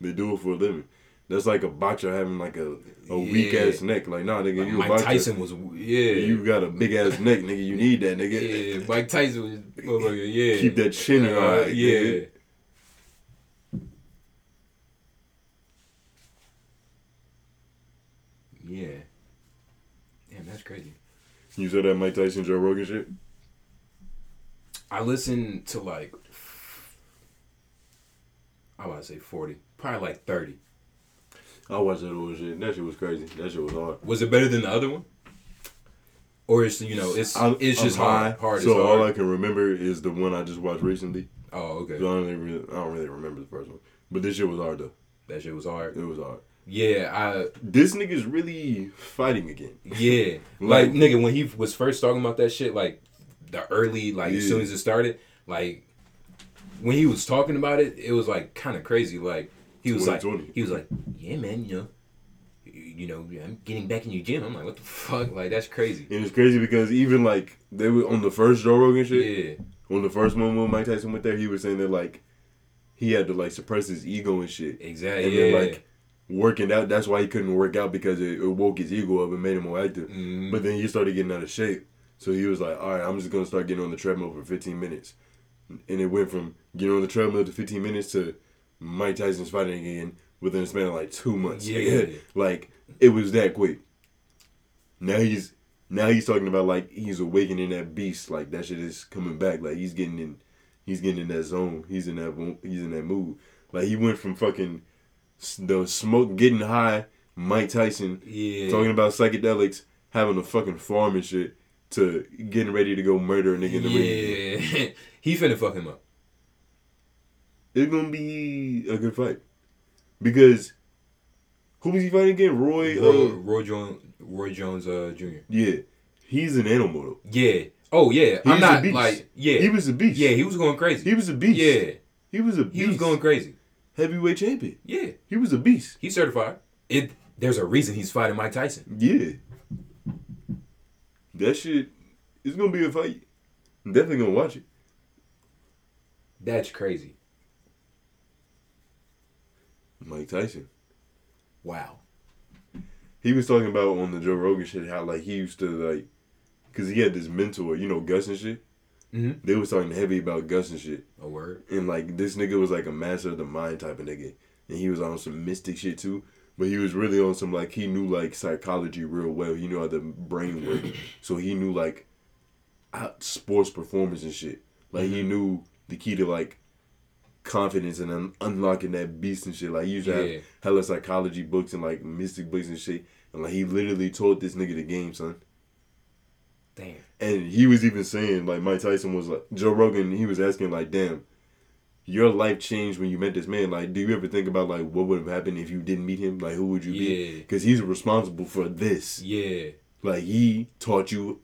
They do it for a living. That's like a boxer having like a, a weak Yeah. ass neck. Like, nah, nigga, Like you a Mike boxer. Tyson was yeah. You got a big ass neck, nigga. You need that, nigga. Yeah, Mike Tyson was motherfucker, yeah. Keep that chin Uh, right. yeah. nigga. Yeah. Damn, that's crazy. You saw that Mike Tyson Joe Rogan shit? I listened to like I want to say forty, probably like thirty. I watched that old shit. That shit was crazy. That shit was hard. Was it better than the other one? Or it's you know it's I- it's I'm just high, hard. Hard So is all I can remember is the one I just watched recently. oh So I okay, don't really, I don't really remember the first one. But this shit was hard though. that shit was hard. It was hard. Yeah, I. This nigga's really fighting again. Yeah like Like- nigga when he was first talking about that shit like the early like as soon as it started like when he was talking about it, it was like kind of crazy. Like he was like he was like, yeah, man, you know, you, know, I'm getting back in your gym. I'm like, what the fuck? Like that's crazy. And it's crazy because even like they were on the first Joe Rogan shit. Yeah, On the first one when Mike Tyson went there, he was saying that like he had to like suppress his ego and shit. exactly. And yeah, then like working out, that's why he couldn't work out because it, it woke his ego up and made him more active. Mhm. But then he started getting out of shape. So he was like, all right, I'm just gonna start getting on the treadmill for 15 minutes. And it went from getting on the treadmill to 15 minutes to Mike Tyson's fighting again within a span of like two months. Yeah. like it was that quick. Now he's now he's talking about like he's awakening that beast. Like that shit is coming back. Like he's getting in, he's getting in that zone. He's in that he's in that mood. Like he went from fucking the smoke, getting high, Mike Tyson yeah, talking about psychedelics, having a fucking farm and shit, to getting ready to go murder a nigga in the ring. yeah. he finna fuck him up. It's gonna be a good fight because who was he fighting again? Roy. Roy, uh, Roy Jones, Roy Jones, uh, Jr. yeah, he's an animal though. Yeah. Oh yeah. He I'm not beast. like yeah. He was a beast. yeah. He was going crazy. he was a beast. yeah. he was a beast. He was going crazy. heavyweight champion. Yeah. He was a beast. He's certified. It. There's a reason he's fighting Mike Tyson. Yeah, that shit. It's gonna be a fight. I'm definitely gonna watch it. That's crazy. Mike Tyson. Wow. he was talking about on the Joe Rogan shit how like he used to like, cause he had this mentor, you know, Cus and shit. Mhm. They was talking heavy about Cus and shit, A word. and like this nigga was like a master of the mind type of nigga, and he was on some mystic shit too. But he was really on some like he knew like psychology real well. He knew how the brain worked, so he knew like out sports performance and shit. Like he knew the key to like confidence and un- unlocking that beast and shit. Like he used to Yeah. have hella psychology books and like mystic books and shit. And like he literally taught this nigga the game, son. Damn. And he was even saying like Mike Tyson was like Joe Rogan. He was asking like, damn, your life changed when you met this man. Like, do you ever think about like what would have happened if you didn't meet him? Like, who would you be? Yeah. Because he's responsible for this. Yeah. Like he taught you.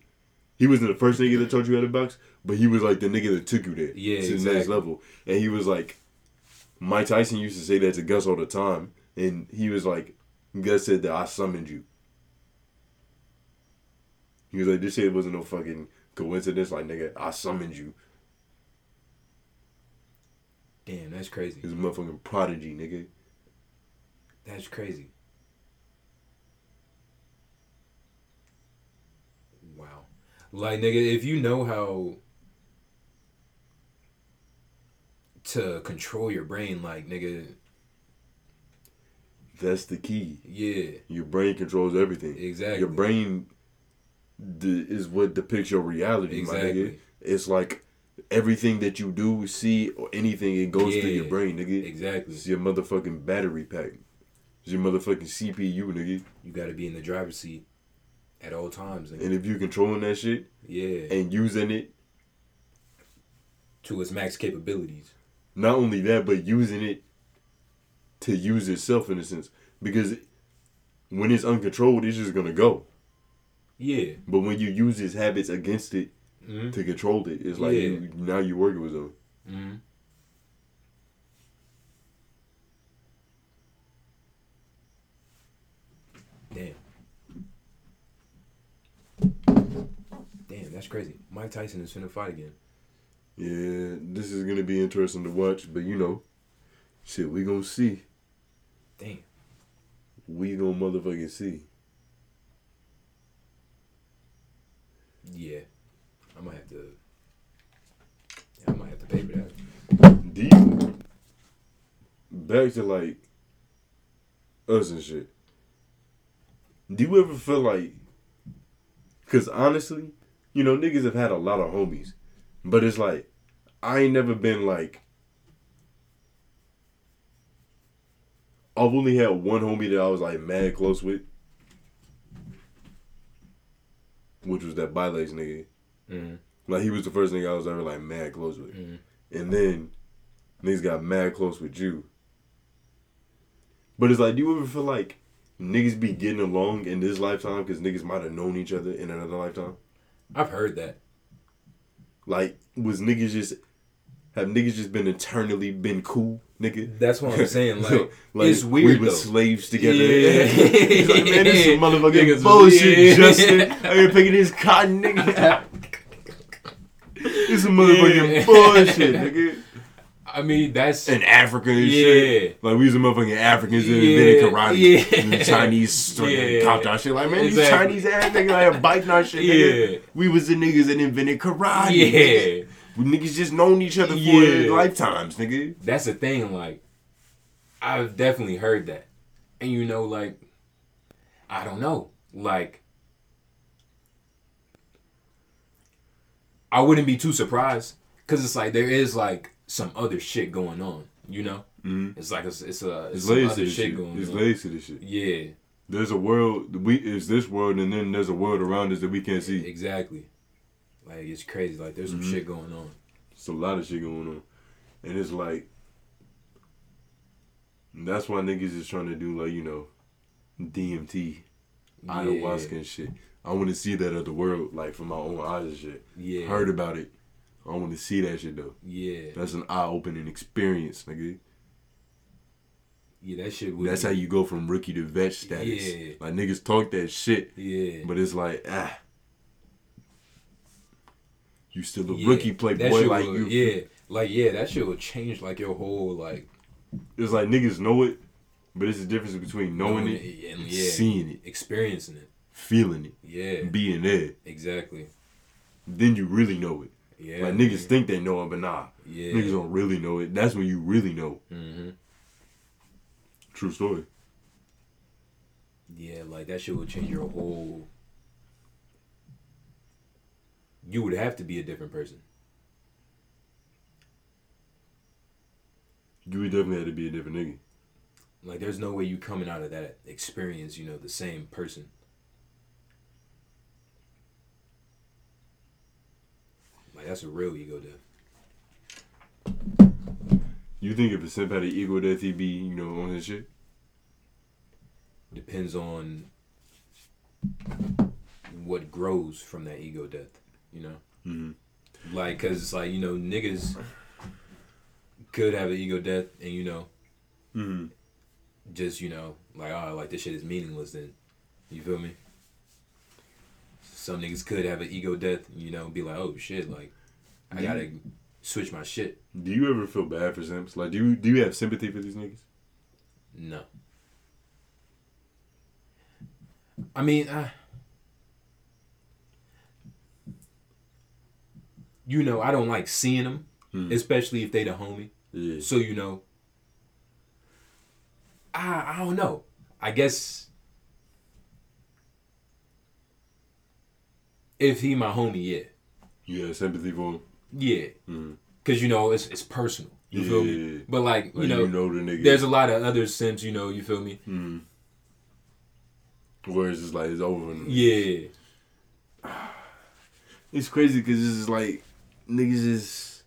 He wasn't the first nigga that taught you how to box, but he was like the nigga that took you there Yeah, to the next level. And he was like, Mike Tyson used to say that to Cus all the time, and he was like, Cus said that I summoned you. He was like, this shit wasn't no fucking coincidence. Like nigga, I summoned you. Damn. That's crazy. He's a motherfucking prodigy, nigga. That's crazy. Wow. Like nigga, if you know how to control your brain, like nigga, That's the key. yeah, Your brain controls everything. exactly. Your brain d- is what depicts your reality, my nigga. Exactly. It's like everything that you do, see, or anything, it goes through your brain, nigga. Exactly. It's your motherfucking battery pack. It's your motherfucking CPU, nigga. You got to be in the driver's seat at all times. nigga. And if you're controlling that shit yeah. and using it, to its max capabilities. not only that, but using it to use itself in a sense. Because when it's uncontrolled, it's just gonna go. Yeah. But when you use its habits against it hmm to control it, it's like Yeah. you, now you're working with them. hmm Damn. Damn, that's crazy. Mike Tyson is finna fight again. Yeah, this is gonna be interesting to watch, but you know, shit, we gonna see. Damn. We gonna motherfucking see. Yeah. I might have to. I might have to pay for that. Do you back to like us and shit? Do you ever feel like? Cause honestly, you know, niggas have had a lot of homies, but it's like I ain't never been like. I've only had one homie that I was like mad close with, which was that Bilex nigga. hmm Like he was the first nigga I was ever like mad close with. Mhm. And then niggas got mad close with you. But it's like, do you ever feel like niggas be getting along in this lifetime because niggas might have known each other in another lifetime? I've heard that. Like, was niggas just Have niggas just been eternally been cool, nigga? That's what I'm saying. Like, it's weird. we were though. slaves together. Yeah. He's like, man, this is some motherfucking Niggas bullshit, yeah. Justin. I ain't picking this cotton, nigga. this is motherfucking Yeah. bullshit, nigga. I mean, that's And Africa and Yeah. shit. Like we was the motherfucking Africans that Yeah, invented karate. yeah. And the Chinese Yeah. copped our shit. Like, man, these Exactly. Chinese ass niggas like biting our shit, nigga. Yeah. We was the niggas that invented karate. yeah. Nigga. We niggas just known each other for Yeah. lifetimes, nigga. That's the thing. Like, I've definitely heard that, and you know, like, I don't know, like. I wouldn't be too surprised because it's like there is like some other shit going on, you know. Mm-hmm. It's like it's, it's a it's It's some lazy other shit shit. going It's on. lazy to shit. Yeah, There's a world we is this world, and then there's a world around us that we can't see. exactly. Like it's crazy. Like there's some Mhm. shit going on. It's a lot of shit going on, and it's like that's why niggas is trying to do like you know DMT, ayahuasca and shit. I want to see that other world like from my own eyes and shit. Yeah, Heard about it. I want to see that shit though. yeah, That's an eye opening experience, nigga. yeah. That shit. Would That's be- how you go from rookie to vet status. Yeah. Like niggas talk that shit, Yeah. but it's like ah. You still a Yeah, rookie playboy, shit like will- you. Yeah, like yeah, that shit will change like your whole like It's like niggas know it, but it's the difference between knowing, it, and and yeah, seeing it, experiencing it. feeling it, Yeah, being there. exactly. Then you really know it. Yeah, like niggas think they know it, but nah, Yeah. niggas don't really know it. That's when you really know. hmm True story. Yeah, like that shit will change your whole. You would have to be a different person. You would definitely have to be a different nigga. Like, there's no way you coming out of that experience, you know, the same person. That's a real ego death. You think if a simp had an ego death, he'd be, you know, on his shit? Depends on what grows from that ego death, you know? Mm-hmm. Like, cause it's like you know niggas could have an ego death, and you know Mm-hmm. just you know like oh like this shit is meaningless. Then you feel me? Some niggas could have an ego death, you know, be like oh shit, like I gotta switch my shit. Do you ever feel bad for simps? Like, do you do you have sympathy for these niggas? No. I mean, uh, you know, I don't like seeing them, Hmm. especially if they the homie. Yeah. So you know, I I don't know. I guess if he my homie, yeah, You have sympathy for him? yeah, Mm-hmm. cause you know it's it's personal. You feel me? Yeah. But like you know, you know the nigga. there's a lot of other sims. You know, you feel me? Mm. Where it's just like it's over. and- Yeah, It's crazy because it's just like niggas is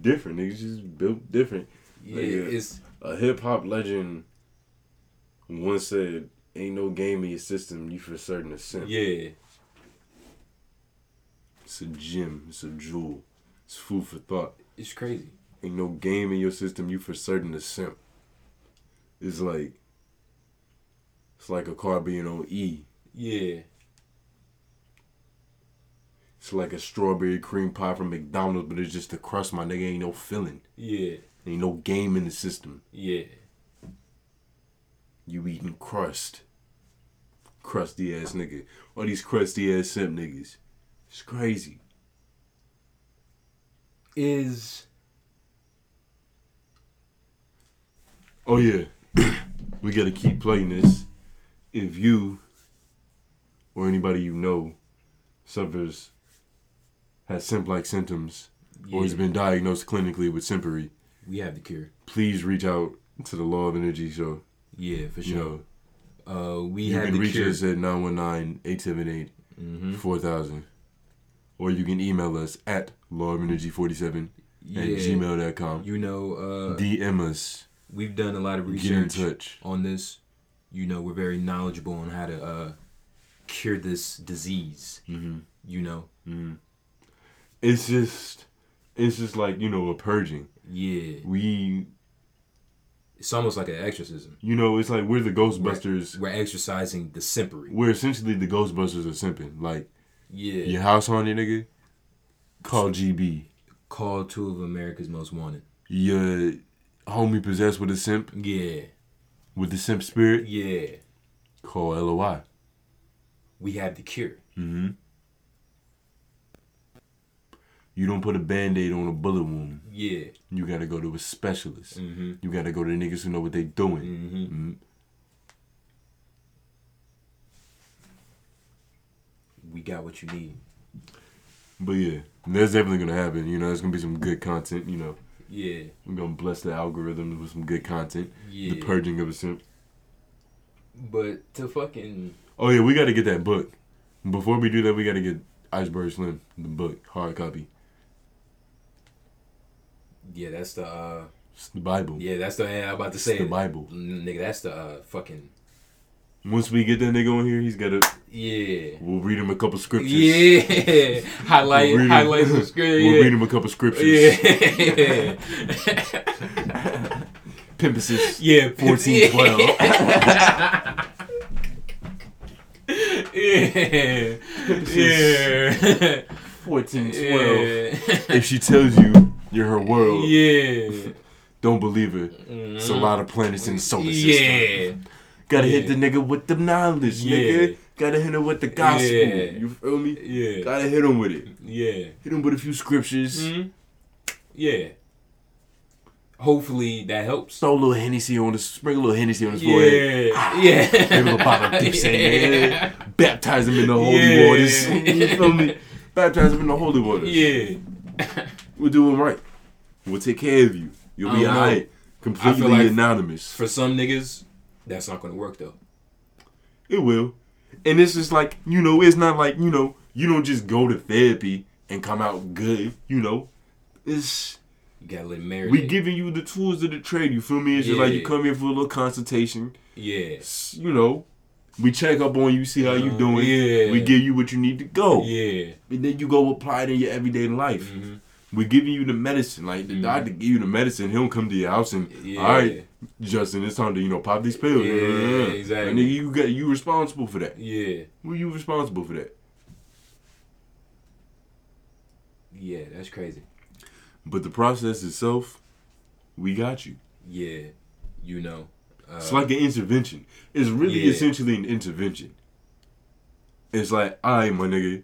different. Niggas just built different. yeah. Nigga. It's A hip hop legend once said, "Ain't no game in your system. You for certain a simp. yeah, It's a gem. It's a jewel. It's food for thought. it's crazy. Ain't no game in your system. You for certain a simp. It's like it's like a car being on E. Yeah, It's like a strawberry cream pie from McDonald's, but it's just the crust. My nigga ain't no filling. yeah, Ain't no game in the system. yeah. You eating crust. Crusty ass nigga. All these crusty ass simp niggas. It's crazy. Is Oh yeah. we gotta keep playing this. If you or anybody you know suffers has simp like symptoms or has been diagnosed clinically with simpery, we have the cure. please reach out to the Law of Energy show. Yeah, for You sure. know, Uh, we you have can the reach cure. us at 919-878 hmm 4000 or you can email us at lawenergy47 Yeah, at gmail.com you know, uh, dm us we've done a lot of research touch on this. You know, we're very knowledgeable on how to uh, cure this disease. mm-hmm. You know, Mm-hmm. it's just it's just like you know a purging. Yeah. We, It's almost like an exorcism. you know, it's like we're the Ghostbusters. We're exercising the simpery. We're essentially the Ghostbusters of simping. Like Yeah. your house on haunted nigga, call GB. Call two of America's most wanted. Your homie possessed with a simp Yeah. with the simp spirit, Yeah. call LOI. We have the cure. Mm-hmm. You don't put a band-aid on a bullet wound. Yeah. You gotta go to a specialist. Mm-hmm. You gotta go to niggas who know what they doing. Mm-hmm. Mhm. We got what you need. But yeah, that's definitely gonna happen. You know, there's gonna be some good content. You know, Yeah. we're gonna bless the algorithm with some good content. Yeah. The purging of a simp. But to fucking Oh yeah, we gotta get that book. Before we do that, we gotta get Iceberg Slim, the book, hard copy. yeah, that's the uh It's the Bible. yeah, that's the I'm about to It's say the Bible. Nigga, that's the uh fucking Once we get that nigga on here, he's gotta. yeah. We'll read him a couple scriptures. Yeah. highlight We'll him- highlight some scriptures. We'll yeah. read him a couple scriptures. Yeah. Pimpasis. yeah. 14, 12. yeah. Yeah. 14, 12. Yeah. If she tells you you're her world, Yeah. don't believe her. It's a mm-hmm. lot of planets in the solar system. Yeah. Gotta Yeah. hit the nigga with the knowledge, Yeah. nigga. Gotta hit him with the gospel. Yeah. You feel me? Yeah. Gotta hit him with it. Yeah. Hit him with a few scriptures. Mhm. Yeah. Hopefully that helps. Throw a little Hennessy on his, sprinkle a little Hennessy on his forehead. Yeah. Yeah. Give him a bottle of dips there. Baptize him in the holy Yeah. waters. You feel me? Baptize him in the holy waters. Yeah. We'll do him right. We'll take care of you. You'll be alright. Completely anonymous. For some niggas, that's not gonna work though. It will. And it's just like, you know, it's not like, you know, you don't just go to therapy and come out good, you know. It's You gotta let marinate. we giving you the tools of the trade, you feel me? It's just like you come here for a little consultation. Yeah. You know, we check up on you, see how you Uh, doing. yeah. We give you what you need to go. Yeah. And then you go apply it in your everyday life. Mhm. We're giving you the medicine. Like the Mhm. doctor give you the medicine, he'll come to your house and Yeah. all right, Justin, it's time to, you know, pop these pills. Yeah, exactly. And you got you responsible for that. Yeah. Well, you responsible for that. Yeah. That's crazy. But the process itself, we got you. Yeah. You know. Uh, It's like an intervention. It's really Yeah. essentially an intervention. It's like, all right, my nigga,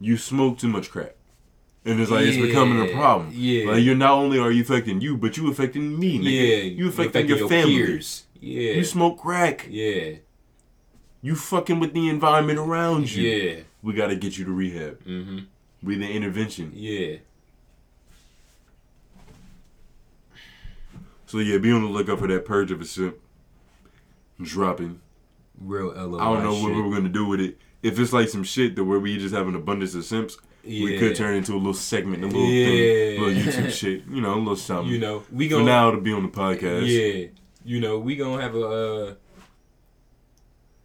you smoke too much crack. And it's like, it's becoming a problem. yeah. Like, you're not only are you affecting you, but you affecting me, nigga. yeah. You affecting your, family. peers. Yeah. You smoke crack. yeah. You fucking with the environment around you. Yeah. We got to get you to rehab. Mm-hmm. We the intervention. Yeah. So, yeah, be on the lookout for that purge of a simp dropping. Real LOI I don't know shit. what we're gonna do with it. If it's like some shit that where we just have an abundance of simps, we could turn into a little segment, a little Yeah. thing, a little YouTube shit. You know, a little something. You know, we For gonna now, to be on the podcast. Yeah, you know, we gonna have a uh,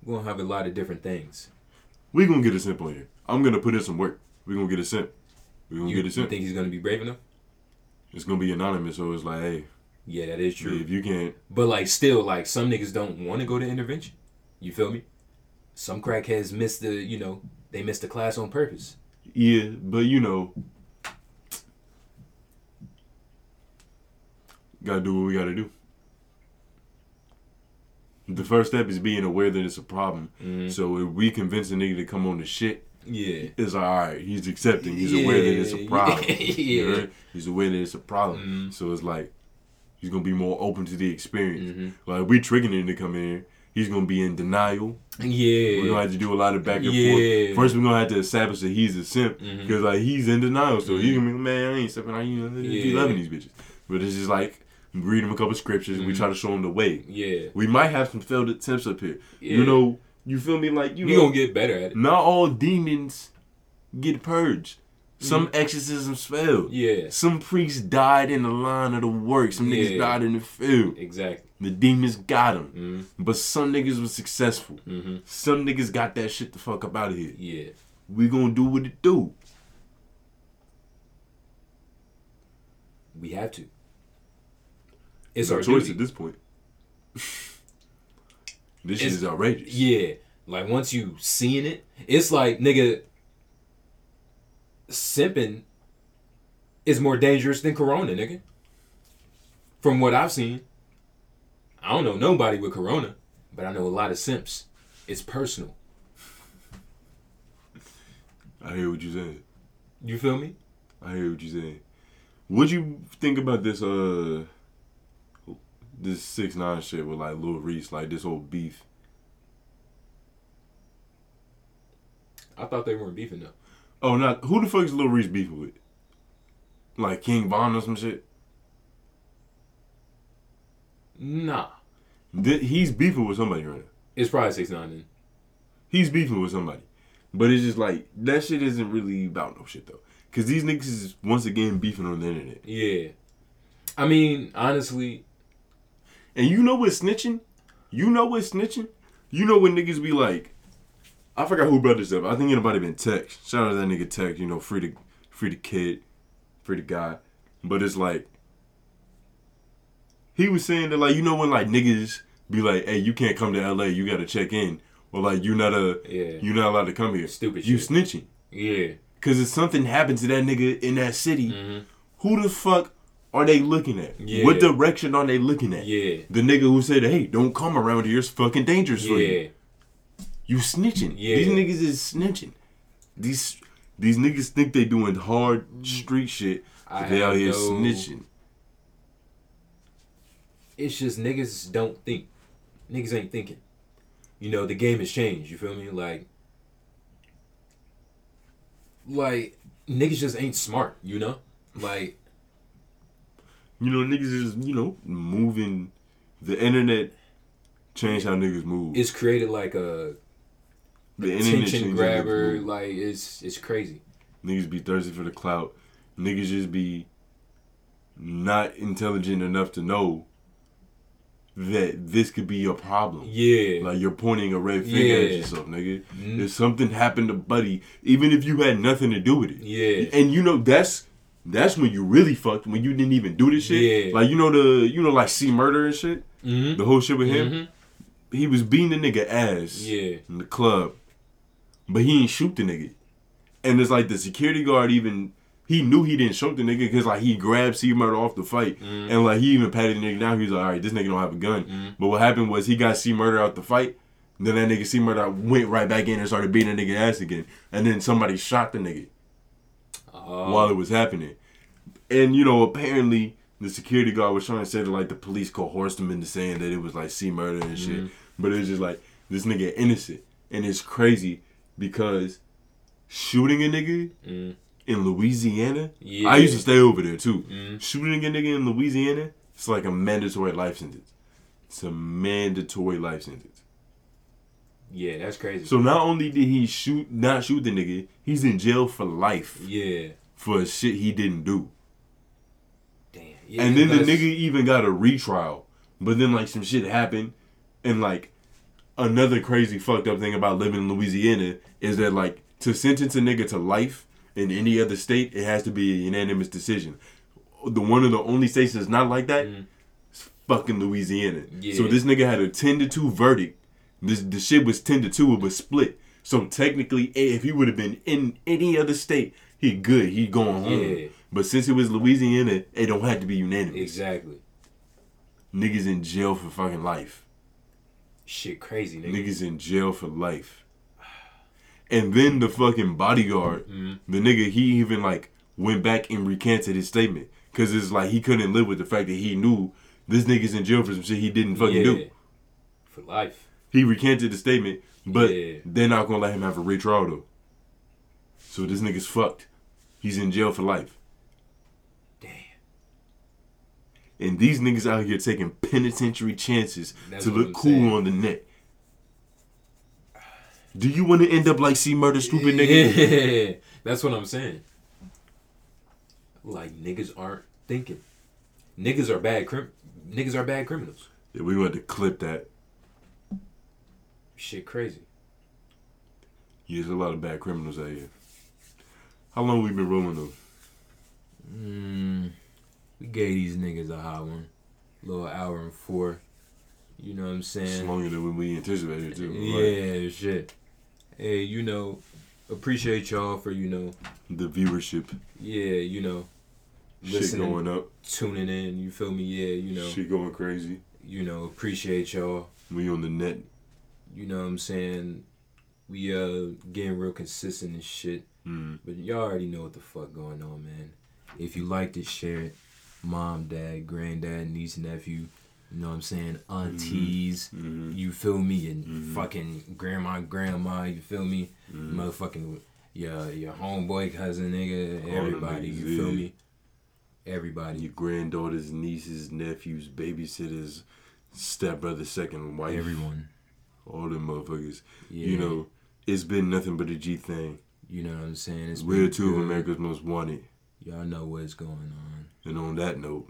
we gonna have a lot of different things. we gonna get a simp on here. I'm gonna put in some work. We gonna get a simp. We gonna You, get a simp. you think he's gonna be brave enough? It's gonna be anonymous, so it's like, hey, Yeah, that is true. if you can't, But like, still, like some niggas don't want to go to intervention. You feel me? Some crackheads miss the, you know, they miss the class on purpose. Yeah, but you know, gotta do what we gotta do. The first step is being aware that it's a problem. Mhm. So if we convince a nigga to come on the shit, Yeah. it's like, all right. He's accepting. He's aware that it's a problem. yeah. Heard? He's aware that it's a problem. Mhm. So it's like he's gonna be more open to the experience. Mhm. Like we triggering him to come in here. He's gonna be in denial. Yeah. We're gonna have to do a lot of back and Yeah. forth. First, we're gonna have to establish that he's a simp mm-hmm. because like he's in denial. So he's Mhm. gonna be like, man, I ain't simping. I you know, Yeah. loving these bitches. But it's just like read him a couple scriptures. And we mm-hmm. try to show him the way. Yeah. We might have some failed attempts up here. Yeah. You know, you feel me? Like you we know, gonna get better at it. not all demons get purged. Some mm-hmm. exorcisms failed. Yeah. Some priests died in the line of the work. Some niggas died in the field. Exactly. The demons got them. hmm But some niggas was successful. hmm Some niggas got that shit the fuck up out of here. Yeah. We gonna do what it do. We have to. It's our our choice duty. at this point. this shit is outrageous. Yeah. Like once you seeing it, it's like nigga simping is more dangerous than corona, nigga. From what I've seen. I don't know nobody with corona, but I know a lot of simps. It's personal. I hear what you're saying. You feel me? I hear what you're saying. What you think about this uh this six nine shit with like Lil Reese, like this whole beef? I thought they weren't beefing though. Oh, not who the fuck is Lil Reese beefing with? Like King Von or some shit? Nah. Th- He's beefing with somebody right now. It's probably six nine then. He's beefing with somebody. But it's just like that shit isn't really about no shit though. Cause these niggas is once again beefing on the internet. Yeah. I mean, honestly, And you know what snitching? You know what snitching? You know when niggas be like, I forgot who brought this up. I think anybody been Tex. Shout out to that nigga Tex. You know, free the free the kid, free the guy. But it's like he was saying that like you know when like niggas be like, hey, you can't come to L.A. You got to check in, or like you're not a yeah. you're not allowed to come here. Stupid You shit. snitching. Yeah. Cause if something happens to that nigga in that city, Mhm. who the fuck are they looking at? Yeah. What direction are they looking at? Yeah. The nigga who said, "Hey, don't come around here. It's fucking dangerous for you." Yeah. You snitching. Yeah. These niggas is snitching. These these niggas think they doing hard street shit. I But they out here no- snitching. It's just niggas don't think. Niggas ain't thinking. You know, the game has changed. You feel me? Like, like niggas just ain't smart. You know, like You know, niggas is you know moving. The internet changed how niggas move. it's created like a the attention grabber. Like it's it's crazy. Niggas be thirsty for the clout. Niggas just be not intelligent enough to know that this could be a problem. Yeah. Like you're pointing a red finger at yourself, nigga. Mhm. If something happened to Buddy, even if you had nothing to do with it, yeah. and you know that's that's when you really fucked when you didn't even do this shit. Yeah. Like you know the you know like C Murder and shit. Mm-hmm. The whole shit with him. Mhm. He was beating the nigga ass Yeah. in the club, but he didn't shoot the nigga. And it's like the security guard even he knew he didn't shoot the nigga because like he grabbed C Murder off the fight Mhm. and like he even patted the nigga down. He was like, all right, this nigga don't have a gun. Mhm. But what happened was he got C Murder out the fight. Then that nigga C Murder went right back in and started beating the nigga ass again. And then somebody shot the nigga Oh. while it was happening. And you know, apparently the security guard was trying to say that like the police coerced him into saying that it was like C murder and shit. Mhm. But it's just like this nigga innocent. And it's crazy because shooting a nigga Mm. In Louisiana, Yeah. I used to stay over there too. Mm. Shooting a nigga in Louisiana, it's like a mandatory life sentence. It's a mandatory life sentence. Yeah, that's crazy. So not only did he shoot not shoot the nigga, he's in jail for life yeah. for shit he didn't do. Damn. Yeah, and then the nigga even got a retrial. But then like some shit happened and like another crazy fucked up thing about living in Louisiana is that like to sentence a nigga to life in any other state, it has to be a unanimous decision. The one of the only states that's not like that Mhm. is fucking Louisiana. Yeah. So this nigga had a ten to two verdict. This the shit was ten to two, it was split. So technically, if he would have been in any other state, he good. He going home. Yeah. But since it was Louisiana, it don't have to be unanimous. Exactly. Niggas in jail for fucking life. Shit, crazy nigga. Niggas in jail for life. And then the fucking bodyguard, Mhm. the nigga, he even like went back and recanted his statement. Cause it's like he couldn't live with the fact that he knew this nigga's in jail for some shit he didn't fucking do. Yeah. For life. He recanted the statement, but Yeah. they're not gonna let him have a retrial though. So this nigga's fucked. He's in jail for life. Damn. And these niggas out here taking penitentiary chances That's to look cool saying. on the net. Do you want to end up like C Murder, stupid nigga? Yeah. That's what I'm saying. Like niggas aren't thinking. Niggas are bad crim. Niggas are bad criminals. Yeah, we want to clip that. Shit, crazy. Yeah, there's a lot of bad criminals out here. How long we been rolling though? Mm, We gave these niggas a hot one. Little hour and four. You know what I'm It's saying? longer than we anticipated too. Like, Yeah, shit. Hey, you know, appreciate y'all for, you know, the viewership, yeah, you know, shit Listening. going up, tuning in. You feel me? Yeah, you know, shit going crazy. you know, appreciate y'all. We on the net. You know what I'm saying? We uh getting real consistent and shit. Mm. But y'all already know what the fuck going on, man. If you liked it, share it. Mom, dad, granddad, niece, nephew. You know what I'm saying? Aunties. hmm You feel me? And Mhm. fucking grandma, grandma. You feel me? Mhm. Motherfucking your your homeboy, cousin, nigga. Everybody. You feel me? Everybody. Your granddaughters, nieces, nephews, babysitters, stepbrother, second wife, Everyone. all them motherfuckers. Yeah. You know, it's been nothing but a G thing. You know what I'm saying? It's We're two of good. America's most wanted. Y'all know what's going on. And on that note,